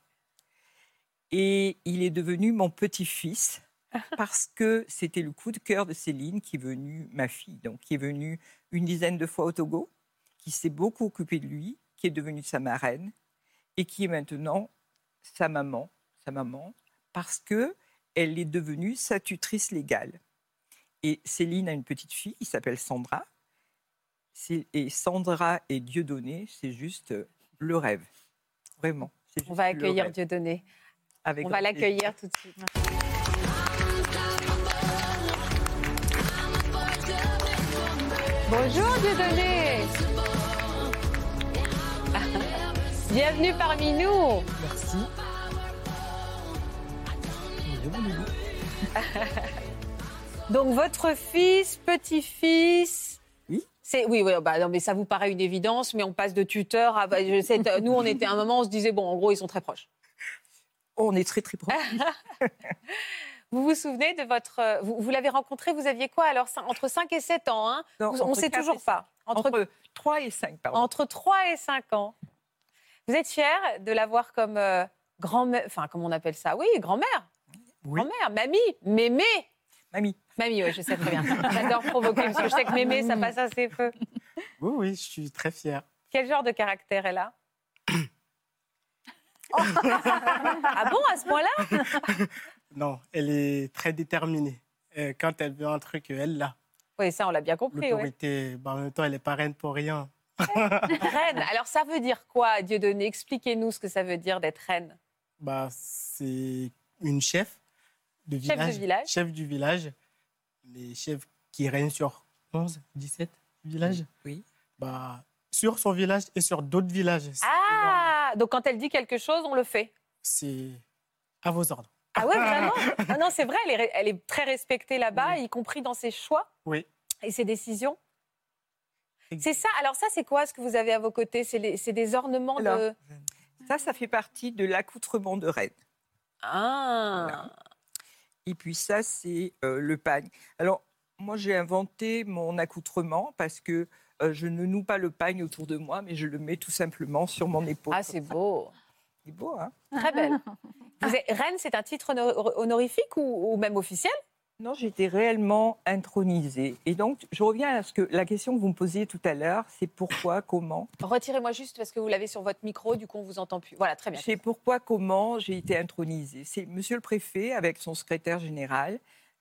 Et il est devenu mon petit-fils parce que c'était le coup de cœur de Céline, qui est venue, ma fille, donc qui est venue une dizaine de fois au Togo, qui s'est beaucoup occupée de lui, qui est devenue sa marraine et qui est maintenant sa maman, sa maman, parce que elle est devenue sa tutrice légale. Et Céline a une petite fille qui s'appelle Sandra. Et Sandra et Dieudonné, c'est juste le rêve. Vraiment. On va accueillir. Dieudonné. Avec On va l'accueillir tout de suite. Bonjour Dieudonné. Bienvenue parmi nous. Merci. Donc votre fils, petit-fils. Oui. C'est oui, oui, bah, non, mais ça vous paraît une évidence, mais on passe de tuteur à. je sais, nous, on était à un moment, on se disait bon, en gros, ils sont très proches. On est très très proches. Vous vous souvenez de votre. euh, Vous, vous l'avez rencontré, vous aviez quoi alors Entre 5 et 7 ans, hein? Non, Vous- On ne sait toujours et pas. Entre, Entre, 3 et 5, pardon. entre 3 et 5 ans. Vous êtes fier de l'avoir comme euh, grand-mère. Enfin, comment on appelle ça? Oui, grand-mère. Oui. Grand-mère, mamie, mémé. Mamie. Mamie, oui, je sais très bien. J'adore provoquer, parce que je sais que mémé, ça passe assez peu. Oui, oui, je suis très fier. Quel genre de caractère elle a? Ah bon, à ce point-là? Non, elle est très déterminée. Euh, Quand elle veut un truc, elle l'a. Oui, ça, on l'a bien compris. L'autorité, bah, en même temps, elle est pas reine pour rien. Reine. Alors, ça veut dire quoi, Dieudonné? Expliquez-nous ce que ça veut dire d'être reine. Bah, c'est une chef de Chef de village. village. Chef du village. Les chefs qui règnent sur 11, 17 villages. Oui. Bah, sur son village et sur d'autres villages. Énorme. Ah Donc, quand elle dit quelque chose, on le fait. C'est à vos ordres. Ah ouais, vraiment Ah Non, c'est vrai, elle est, elle est très respectée là-bas, y compris dans ses choix Oui. et ses décisions. C'est ça. Alors, ça, c'est quoi ce que vous avez à vos côtés? C'est des ornements de. Alors, Ça, ça fait partie de l'accoutrement de reine. Ah Voilà. Et puis ça, c'est euh, le pagne. Alors, moi, j'ai inventé mon accoutrement parce que euh, je ne noue pas le pagne autour de moi, mais je le mets tout simplement sur mon épaule. Ah, c'est beau. C'est beau, hein Très belle. Vous êtes- reine, c'est un titre honor- honorifique ou, ou même officiel? Non, j'étais réellement intronisée. Et donc, je reviens à ce que la question que vous me posiez tout à l'heure, c'est pourquoi, comment? Retirez-moi juste parce que vous l'avez sur votre micro, du coup, on vous entend plus. Voilà, très bien. C'est pourquoi, comment j'ai été intronisée. C'est Monsieur le Préfet, avec son secrétaire général,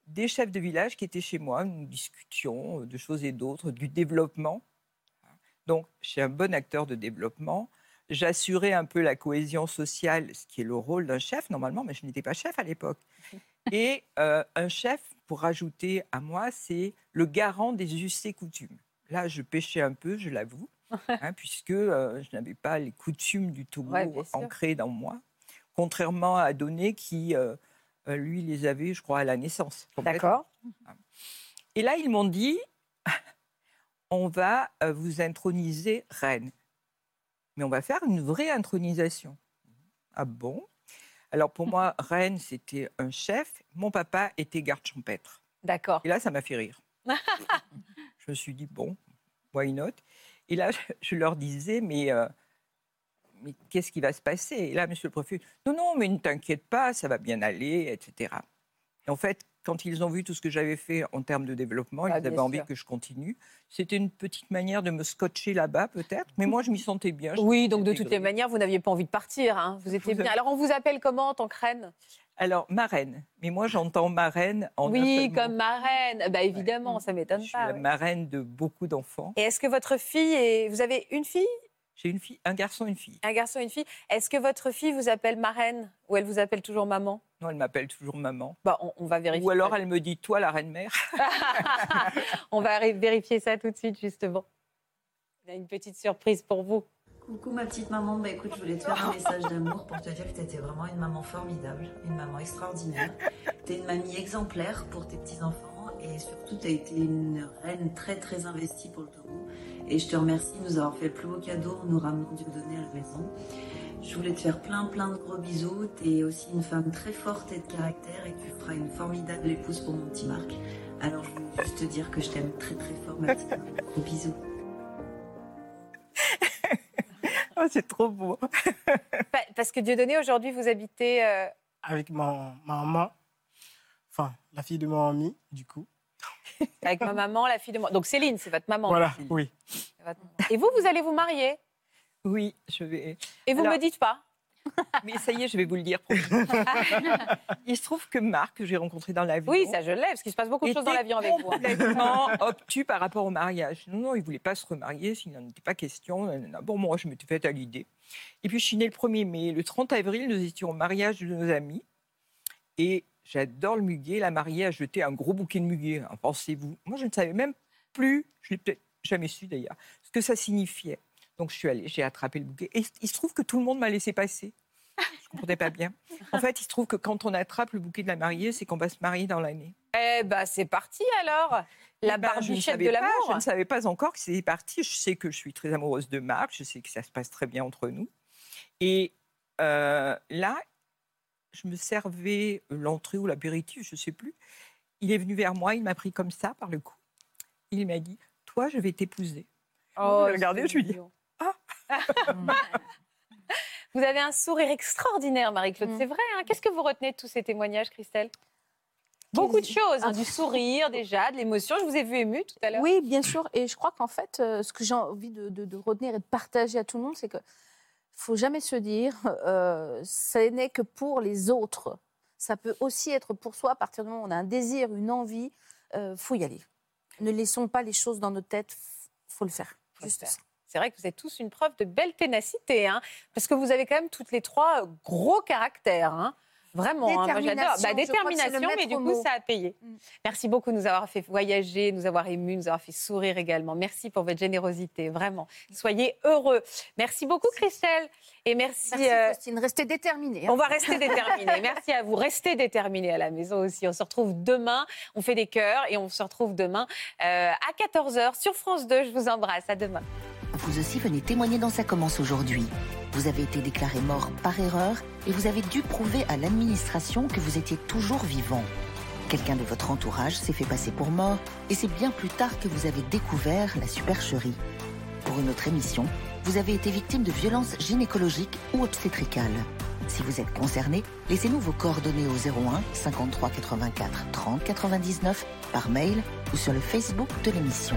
des chefs de village qui étaient chez moi. Nous discutions de choses et d'autres, du développement. Donc, je suis un bon acteur de développement. J'assurais un peu la cohésion sociale, ce qui est le rôle d'un chef normalement, mais je n'étais pas chef à l'époque. Et euh, un chef, pour rajouter à moi, c'est le garant des us et coutumes. Là, je pêchais un peu, je l'avoue, hein, puisque euh, je n'avais pas les coutumes du Togo Ouais, ancrées dans moi, contrairement à Donné qui, euh, euh, lui, les avait, je crois, à la naissance. D'accord. Et là, ils m'ont dit, on va euh, vous introniser reine. Mais on va faire une vraie intronisation. Ah bon? Alors pour moi, reine, c'était un chef. Mon papa était garde champêtre. D'accord. Et là, ça m'a fait rire. je me suis dit, bon, why not? Et là, je, je leur disais, mais, euh, mais qu'est-ce qui va se passer? Et là, monsieur le préfet, non, non, mais ne t'inquiète pas, ça va bien aller, etc. Et en fait, quand ils ont vu tout ce que j'avais fait en termes de développement, Ah, ils avaient envie que je continue. C'était une petite manière de me scotcher là-bas, peut-être, mais moi, je m'y sentais bien. Oui, donc de toutes les manières, vous n'aviez pas envie de partir. hein. Vous étiez Vous bien. avez- Alors, on vous appelle comment en tant que reine? Alors, marraine. Mais moi, j'entends marraine en Oui, comme marraine. Bah évidemment, ça m'étonne Je suis pas. la ouais. marraine de beaucoup d'enfants. Et est-ce que votre fille est... Vous avez une fille? J'ai une fille, un garçon et une fille. Un garçon et une fille. Est-ce que votre fille vous appelle marraine ou elle vous appelle toujours maman? Non, elle m'appelle toujours maman. Bah, on, on va vérifier. Ou alors elle me dit toi la reine mère. on va vérifier ça tout de suite, justement. Il y a une petite surprise pour vous. Coucou ma petite maman, bah écoute, je voulais te faire un message d'amour pour te dire que tu étais vraiment une maman formidable, une maman extraordinaire. Tu es une mamie exemplaire pour tes petits-enfants et surtout tu as été une reine très très investie pour le Togo. Et je te remercie de nous avoir fait le plus beau cadeau en nous ramenant du donner à la maison. Je voulais te faire plein plein de gros bisous. Tu es aussi une femme très forte et de caractère et tu feras une formidable épouse pour mon petit Marc. Alors je voulais juste te dire que je t'aime très très fort ma petite. Gros bisous. Oh, c'est trop beau. Pa- Parce que Dieudonné, aujourd'hui, vous habitez. euh, Avec ma, ma maman, la fille de mon ami, du coup. avec ma maman, la fille de moi. Donc Céline, c'est votre maman. Voilà, oui. Votre. Et vous, vous allez vous marier? Oui, je vais. Et vous Alors- me dites pas? Mais ça y est, je vais vous le dire. Il se trouve que Marc, que j'ai rencontré dans l'avion. Oui, ça je l'ai, parce qu'il se passe beaucoup de choses dans l'avion avec vous. hein. complètement obtus par rapport au mariage. Non, non, il voulait pas se remarier, s'il n'en était pas question. Bon, moi, je m'étais faite à l'idée. Et puis, je suis née le 1er mai. Le 30 avril, nous étions au mariage de nos amis. Et j'adore le muguet. La mariée a jeté un gros bouquet de muguet. hein, Pensez-vous. Moi, je ne savais même plus, je l'ai peut-être jamais su d'ailleurs, ce que ça signifiait. Donc, je suis allée, j'ai attrapé le bouquet. Et il se trouve que tout le monde m'a laissé passer. Je ne comprenais pas bien. En fait, il se trouve que quand on attrape le bouquet de la mariée, c'est qu'on va se marier dans l'année. Eh ben, c'est parti alors La Eh ben, je ne barbichette savais de l'amour Je ne savais pas encore que c'était parti. Je sais que je suis très amoureuse de Marc. Je sais que ça se passe très bien entre nous. Et euh, là, je me servais l'entrée ou l'apéritif, je ne sais plus. Il est venu vers moi, il m'a pris comme ça par le cou. Il m'a dit Toi, je vais t'épouser. Oh, regardé, c'est je lui dis mignon. Vous avez un sourire extraordinaire, Marie-Claude. Mm. C'est vrai. hein Qu'est-ce que vous retenez de tous ces témoignages, Christelle? Beaucoup de choses, hein, du sourire déjà, de l'émotion. Je vous ai vu émue tout à l'heure. Oui, bien sûr. Et je crois qu'en fait, euh, ce que j'ai envie de, de- de retenir et de partager à tout le monde, c'est que faut jamais se dire, euh, ce n'est que pour les autres. Ça peut aussi être pour soi à partir du moment où on a un désir, une envie. Euh, faut y aller. Ne laissons pas les choses dans nos têtes. Faut le faire. Faut Juste faire. ça. C'est vrai que vous êtes tous une preuve de belle ténacité, hein, parce que vous avez quand même toutes les trois euh, gros caractères. hein. Vraiment, hein, moi j'adore. Détermination, Bah, détermination, mais du coup, mot. ça a payé. Mm. Merci beaucoup de nous avoir fait voyager, nous avoir émus, nous avoir fait sourire également. Merci pour votre générosité, vraiment. Soyez heureux. Merci beaucoup, Christelle. Et merci. Merci, euh, Faustine. Restez déterminés. hein. on va rester déterminés. Merci à vous. Restez déterminés à la maison aussi. On se retrouve demain. On fait des cœurs et on se retrouve demain euh, à 14h sur France 2. Je vous embrasse. À demain. Vous aussi venez témoigner dans Ça commence aujourd'hui. Vous avez été déclaré mort par erreur et vous avez dû prouver à l'administration que vous étiez toujours vivant. Quelqu'un de votre entourage s'est fait passer pour mort et c'est bien plus tard que vous avez découvert la supercherie. Pour une autre émission, vous avez été victime de violences gynécologiques ou obstétricales. Si vous êtes concerné, laissez-nous vos coordonnées au 01 53 84 30 99 par mail ou sur le Facebook de l'émission.